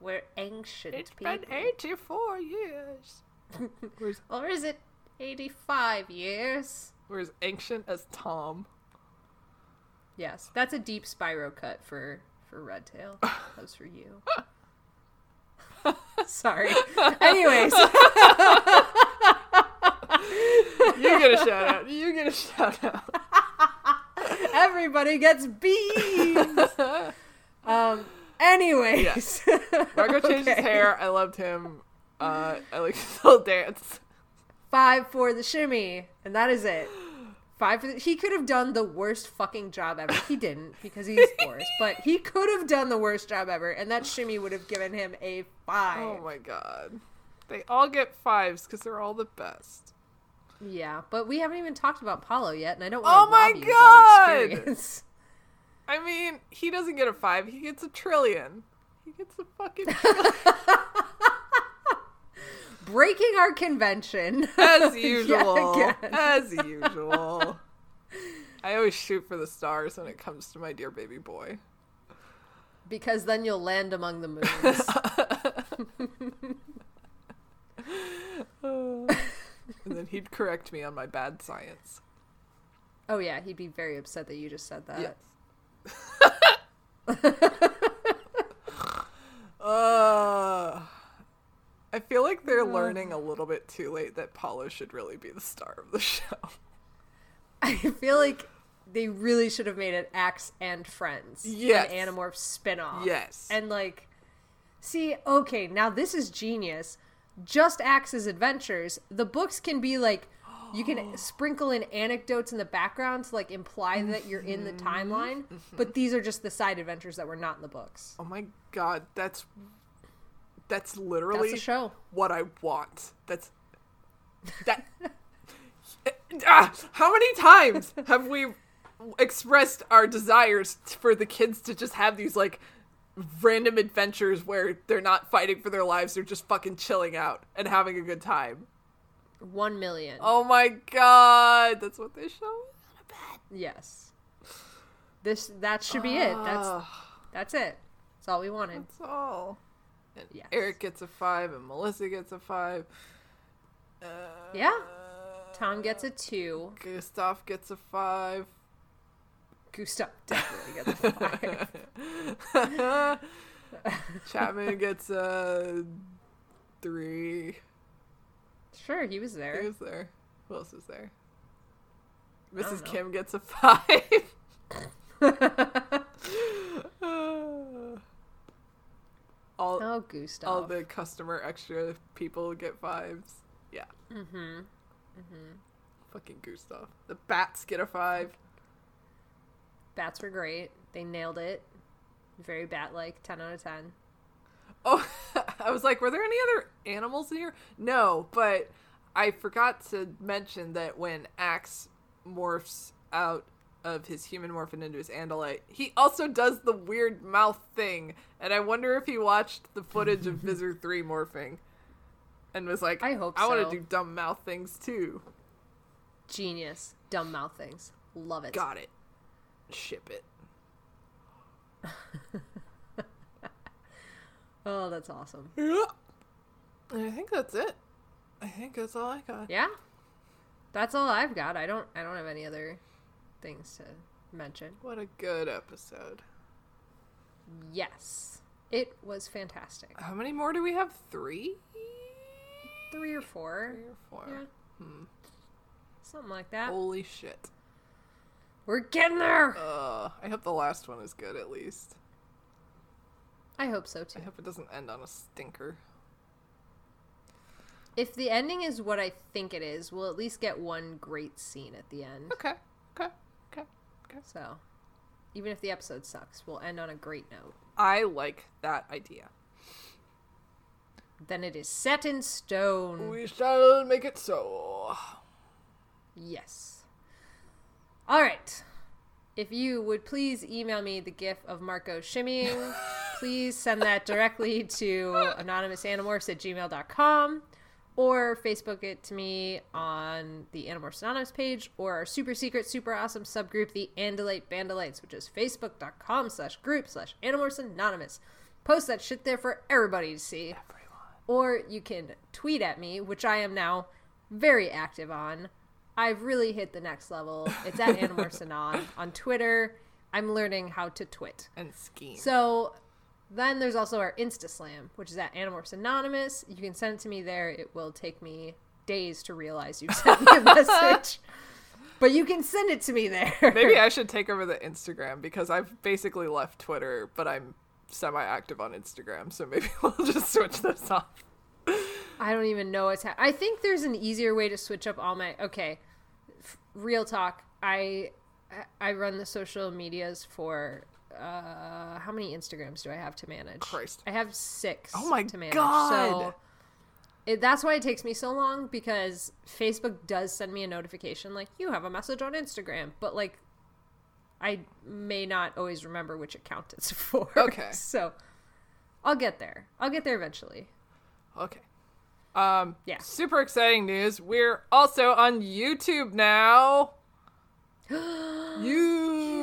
We're ancient It's people. been 84 years. Where's Or is it 85 years? We're as ancient as Tom? Yes, that's a deep Spyro cut for for Redtail. That was for you. Sorry. Anyways, You get a shout out. You get a shout out. everybody gets beans. Um. Anyways, Marco changed Okay. his hair. I loved him. Uh, I like his little dance. Five for the shimmy, and that is it. Five for the, he could have done the worst fucking job ever. He didn't because he's forced, but he could have done the worst job ever, and that shimmy would have given him a five. Oh my god. They all get fives because they're all the best. Yeah, but we haven't even talked about Paulo yet, and I don't Oh want to my rob you of that God! I mean, he doesn't get a five. He gets a trillion. He gets a fucking trillion. Breaking our convention. as usual. As usual. I always shoot for the stars when it comes to my dear baby boy. because then you'll land among the moons. And then he'd correct me on my bad science. oh yeah, he'd be very upset that you just said that. Yes. uh, I feel like they're learning a little bit too late that Paulo should really be the star of the show. I feel like they really should have made it Ax and Friends. Yes. An Animorph spin-off. Yes. And like see, okay, now this is genius. Just Ax's adventures. The books can be like you can sprinkle in anecdotes in the background to like imply that you're in the Mm-hmm. timeline, but these are just the side adventures that were not in the books. Oh my god, that's that's literally That's show. what I want. That's that. ah, how many times have we expressed our desires for the kids to just have these like random adventures where they're not fighting for their lives, they're just fucking chilling out and having a good time. One million. Oh my god, that's what they show. Yes. This that should be it. That's that's it. That's all we wanted. that's all. And Yes. Erek gets a five, and Melissa gets a five. Uh, Yeah. Tom gets a two. Gustav gets a five. Gustav definitely gets a five. Chapman gets a three. Sure, he was there. He was there? Who else is there? Mrs. Kim gets a five. all, Oh, Gustav. all the customer extra people get fives. Yeah. Mm-hmm. Mm-hmm. Fucking Gustav. The bats get a five. Bats were great. They nailed it. Very bat-like. Ten out of ten. Oh, I was like, were there any other animals in here? No, but I forgot to mention that when Ax morphs out of his human morph and into his Andalite, he also does the weird mouth thing. And I wonder if he watched the footage of Visser 3 morphing and was like, I hope I want to do dumb mouth things too. Genius. Dumb mouth things. Love it. Got it. Ship it. Oh, that's awesome. Yeah. I think that's it. I think that's all I got. Yeah. That's all I've got. I don't. I don't have any other things to mention. What a good episode. Yes, it was fantastic. How many more do we have? Three? Three or four. Three or four. Yeah. Hmm. Something like that. Holy shit. We're getting there. Uh, I hope the last one is good at least. I hope so too. I hope it doesn't end on a stinker. if the ending is what I think it is, we'll at least get one great scene at the end. Okay. Okay. Okay. So, even if the episode sucks, we'll end on a great note. I like that idea. Then it is set in stone. We shall make it so. Yes. All right. If you would please email me the gif of Marco shimmying, please send that directly to anonymousanimorphs at gmail.com or Facebook it to me on the Animorphs Anonymous page or our super secret, super awesome subgroup, the Andalite Bandalites, which is facebook.com slash group slash Animorphs Anonymous. Post that shit there for everybody to see. Or you can tweet at me, which I am now very active on. I've really hit the next level. It's at Animorphs Anon on Twitter. I'm learning how to twit. And scheme. So then there's also our InstaSlam, which is at Animorphs Anonymous. You can send it to me there. It will take me days to realize you sent me a message. But you can send it to me there. Maybe I should take over the Instagram because I've basically left Twitter, but I'm semi active on Instagram, so maybe we'll just switch this off. I don't even know what's happening. I think there's an easier way to switch up all my. Okay, real talk. I I run the social medias for. Uh, how many Instagrams do I have to manage? Christ. I have six. Oh my to manage. God. So it, that's why it takes me so long because Facebook does send me a notification like you have a message on Instagram, but like I may not always remember which account it's for. Okay. so I'll get there. I'll get there eventually. Okay. Um, Yeah. Super exciting news. We're also on YouTube now.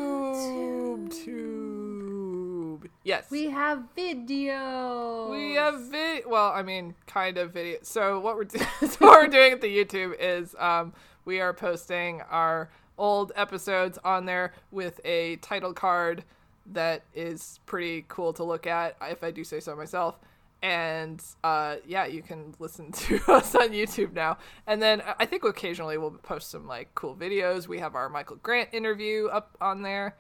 YouTube. Tube. Yes. We have video. We have vid. Well, I mean, kind of video. So what we're do- so what we're doing at the YouTube is um, we are posting our old episodes on there with a title card that is pretty cool to look at, if I do say so myself. And uh, yeah, you can listen to us on YouTube now. And then I- think occasionally we'll post some like cool videos. We have our Michael Grant interview up on there,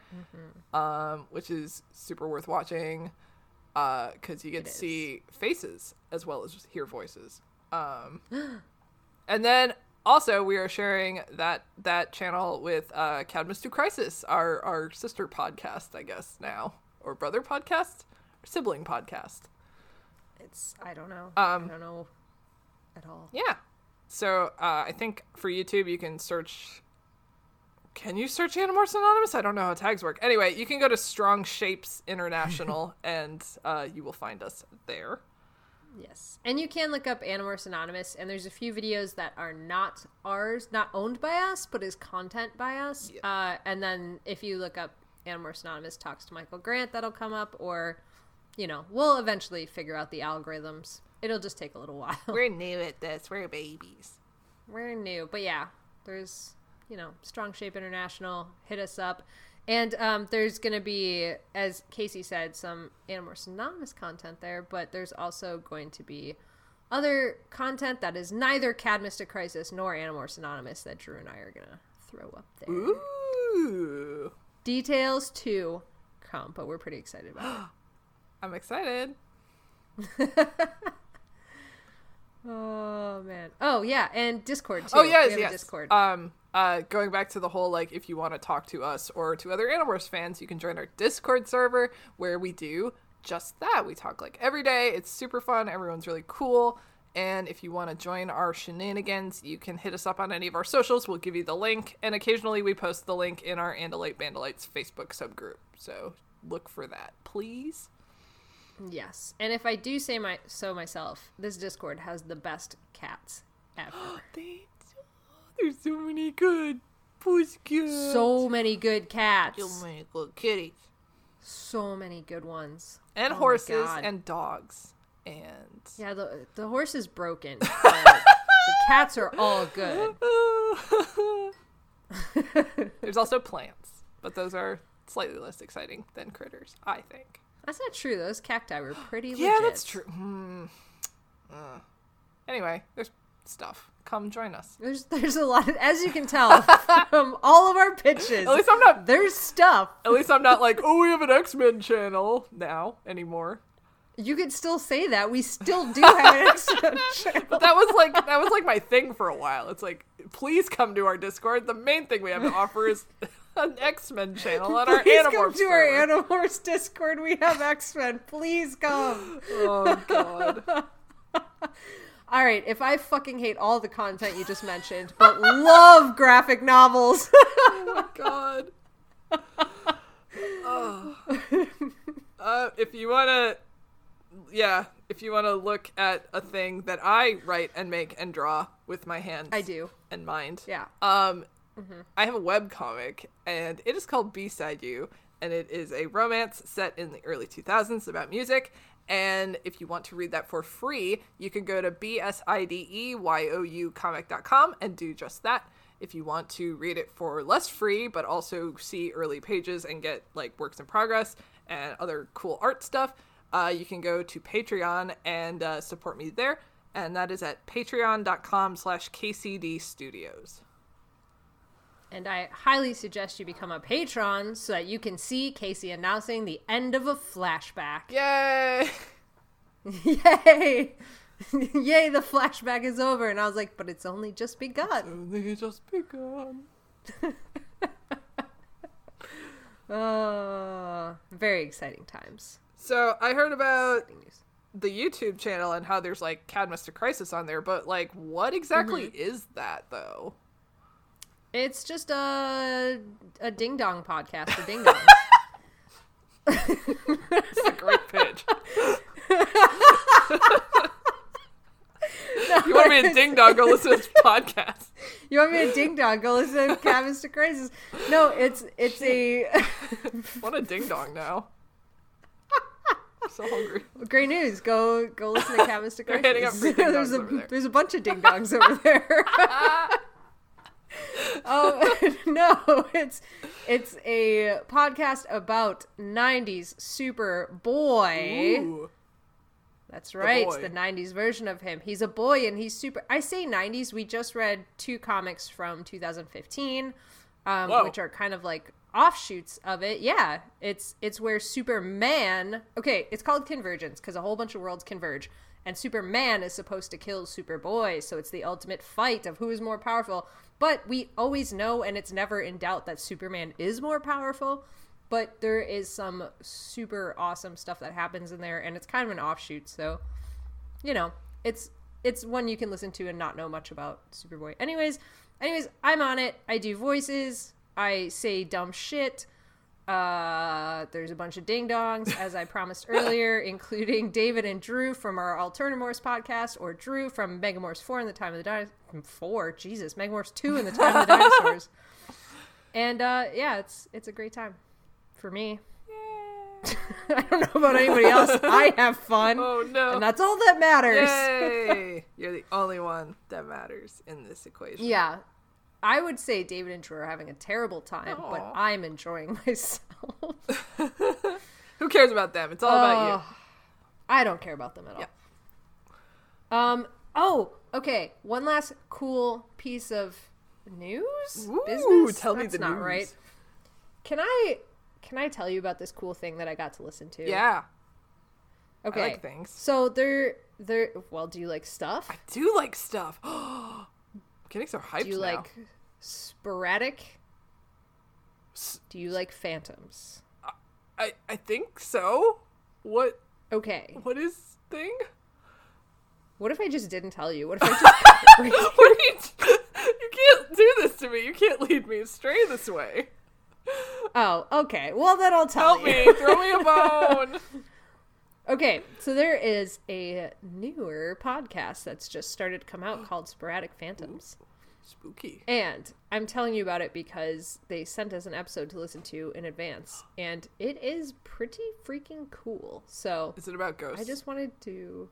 um, which is super worth watching because you get It to is. see faces as well as just hear voices. Um, and then also we are sharing that that channel with uh, Cadmus to Crisis, our our sister podcast, I guess now, or brother podcast, or sibling podcast. It's I don't know. Um, I don't know at all. Yeah. So uh, I think for YouTube you can search. Can you search Animorphs Anonymous? I don't know how tags work. Anyway, you can go to Strong Shapes International and uh, you will find us there. Yes. And you can look up Animorphs Anonymous, and there's a few videos that are not ours, not owned by us, but is content by us. Yeah. Uh, and then if you look up Animorphs Anonymous talks to Michael Grant, that'll come up, or, you know, we'll eventually figure out the algorithms. It'll just take a little while. We're new at this. We're babies. We're new, but yeah, there's you know Strong Shape International. Hit us up, and um, there's gonna be, as Casey said, some Animorphs Anonymous content there, but there's also going to be other content that is neither Cadmus to Crisis nor Animorphs Anonymous that Drew and I are gonna throw up there. Ooh. Details to come, but we're pretty excited about it. I'm excited. Oh man. Oh yeah, and Discord too. Oh yes, yes. Discord. Um, uh, going back to the whole like, if you want to talk to us or to other Animorphs fans, you can join our Discord server where we do just that. We talk like every day. It's super fun. Everyone's really cool. And if you want to join our shenanigans, you can hit us up on any of our socials. We'll give you the link. And occasionally we post the link in our Andalite Bandalites Facebook subgroup. So look for that, please. Yes, and if I do say my so myself, this Discord has the best cats ever. They, there's so many good pussycats. so many good cats, so many good kitties. so many good ones, and Oh horses and dogs and yeah. The the horse is broken, the cats are all good. there's also plants but those are slightly less exciting than critters i think That's not true. Those cacti were pretty. Legit. Yeah legit. that's true hmm. Uh. anyway there's stuff come join us There's there's a lot, of, as you can tell from all of our pitches. at least i'm not There's stuff. at least i'm not like oh we have an x-men channel now anymore You could still say that. We still do have an X-Men channel. But that was like that was like my thing for a while. It's like, please come to our Discord. The main thing we have to offer is an X Men channel on our Please Animorphs come to server. our Animorphs Discord. We have X-Men. Please come. oh god. All right, if I fucking hate all the content you just mentioned, but love graphic novels. Oh my god. Oh. Uh, if you want to, yeah, if you want to look at a thing that I write and make and draw with my hands, I do. and mind. Yeah. Um, I have a web comic, and it is called B-Side You, and it is a romance set in the early 2000s about music. And if you want to read that for free, you can go to bsideyou comic.com and do just that. If you want to read it for less free, but also see early pages and get like works in progress and other cool art stuff, uh, you can go to Patreon and uh, support me there. And that is at patreon.com slash KCD Studios. And I highly suggest you become a patron so that you can see Casey announcing the end of a flashback. Yay! Yay! Yay, the flashback is over. And I was like, but it's only just begun. Only just begun. Uh, very exciting times. So I heard about the YouTube channel and how there's like Cadmus to Crisis on there, but like, what exactly is that though? It's just a a ding dong podcast for ding dongs. It's a great pitch. you want me to ding dong? Go listen to this podcast. You want me to ding dong? Go listen to Cadmus to Crisis. No, it's it's a What a ding dong now? I'm so hungry. great news. Go go listen to Cadmus to They're Crisis. handing out free ding there's a over there. there's a bunch of ding dongs over there. Oh no, it's it's a podcast about '90s super boy. Ooh. That's right. boy. The 90s version of him. He's a boy and he's super. I say 90s. We just read two comics from 2015, um, which are kind of like offshoots of it. Yeah, it's it's where Superman. Okay, it's called Convergence because a whole bunch of worlds converge, and Superman is supposed to kill Superboy. So it's the ultimate fight of who is more powerful. But we always know, and it's never in doubt that Superman is more powerful but there is some super awesome stuff that happens in there and it's kind of an offshoot so you know it's it's one you can listen to and not know much about superboy. Anyways anyways i'm on it. I do voices. I say dumb shit uh there's a bunch of ding dongs as i promised earlier including david and drew from our alternamorphs podcast or drew from megamorphs 4 in the time of the dinosaurs 4 jesus megamorphs 2 in the time of the dinosaurs and uh yeah it's it's a great time for me I don't know about anybody else. I have fun. Oh no. And that's all that matters. Yay! You're the only one that matters in this equation. Yeah. I would say David and Drew are having a terrible time, but I'm enjoying myself. Who cares about them? It's all about you. I don't care about them at all. Um. Oh, okay. One last cool piece of news. Ooh, Business? tell me That's the not news. right. Can I? Can I tell you about this cool thing that I got to listen to? Yeah. Okay. like things. So they're they're well. Do you like stuff? I do like stuff. I'm getting so hyped Do you now. like sporadic? S- Do you like phantoms? I I think so. What Okay. what is thing? What if I just didn't tell you? What if I just what you? You can't do this to me. You can't lead me astray this way. Oh, okay. Well, then I'll tell Help you. me. Throw me a bone. Okay, so there is a newer podcast that's just started to come out called Sporadic Phantoms. Spooky. And I'm telling you about it because they sent us an episode to listen to in advance, and it is pretty freaking cool. So Is it about ghosts? I just wanted to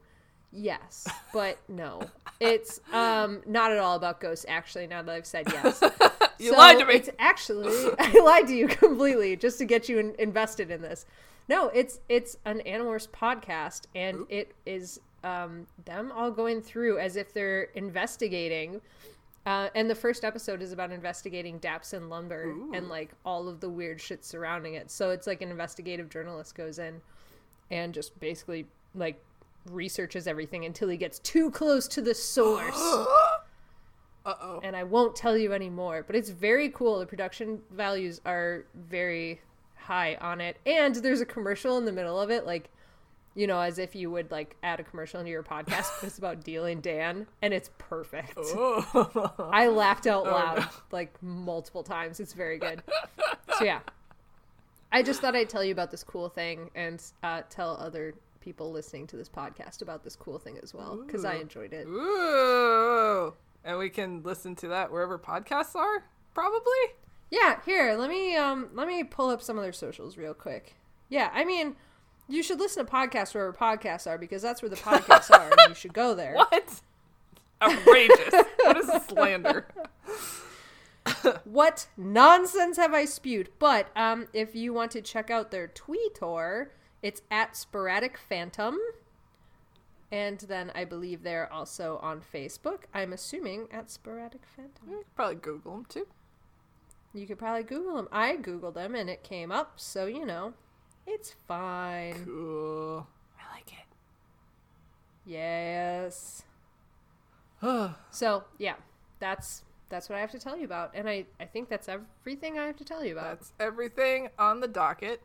yes, but no. It's um not at all about ghosts actually now that I've said yes. You So lied to me. It's actually I lied to you completely just to get you in, invested in this. No, it's it's an Animorphs podcast, and it is um, them all going through as if they're investigating. Uh, and the first episode is about investigating Dapson Lumber and like all of the weird shit surrounding it. So it's like an investigative journalist goes in and just basically like researches everything until he gets too close to the source. Uh oh. and I won't tell you anymore. But it's very cool. The production values are very high on it, and there's a commercial in the middle of it, like you know, as if you would like add a commercial into your podcast. but it's about dealing Dan, and it's perfect. Oh. I laughed out loud like multiple times. It's very good. So yeah, I just thought I'd tell you about this cool thing and uh, tell other people listening to this podcast about this cool thing as well because I enjoyed it. Ooh. And we can listen to that wherever podcasts are, probably. Yeah, here, let me um let me pull up some of their socials real quick. Yeah, I mean, you should listen to podcasts wherever podcasts are because that's where the podcasts are and you should go there. What? Outrageous. what is slander? What nonsense have I spewed? But um if you want to check out their Tweetor, it's at Sporadic Phantom. And then I believe they're also on Facebook. I'm assuming at Sporadic Phantom. You could probably Google them too. You could probably Google them. I Googled them and it came up, so you know, it's fine. Cool. I like it. Yes. So yeah, that's that's what I have to tell you about, and I I think that's everything I have to tell you about. That's everything on the docket.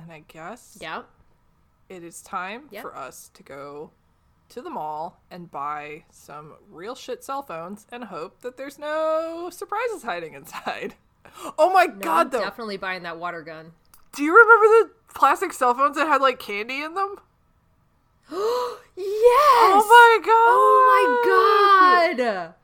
And I guess yeah. it is time Yep. for us to go to the mall and buy some real shit cell phones and hope that there's no surprises hiding inside. Oh my No, god, I'm though. definitely buying that water gun. Do you remember the plastic cell phones that had like candy in them? yes. Oh my god! Oh my god.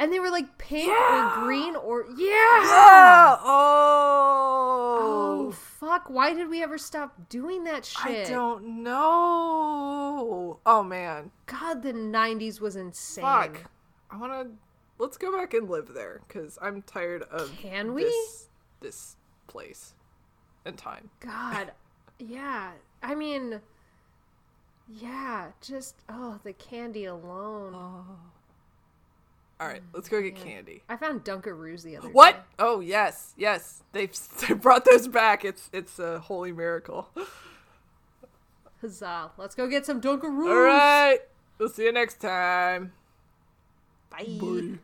And they were like pink Yeah. or green or yeah. Yeah! Oh! oh Oh! fuck! Why did we ever stop doing that shit? I don't know. Oh man. God, the '90s was insane. Fuck. I want to. Let's go back and live there because I'm tired of. Can we? This, this place and time. God, yeah. I mean, yeah. Just oh, the candy alone. Oh. All right, let's go get candy. I found Dunkaroos the other What? day. Oh yes, yes. They've they brought those back. It's it's a holy miracle. Huzzah! Let's go get some Dunkaroos. All right. We'll see you next time. Bye. Bye.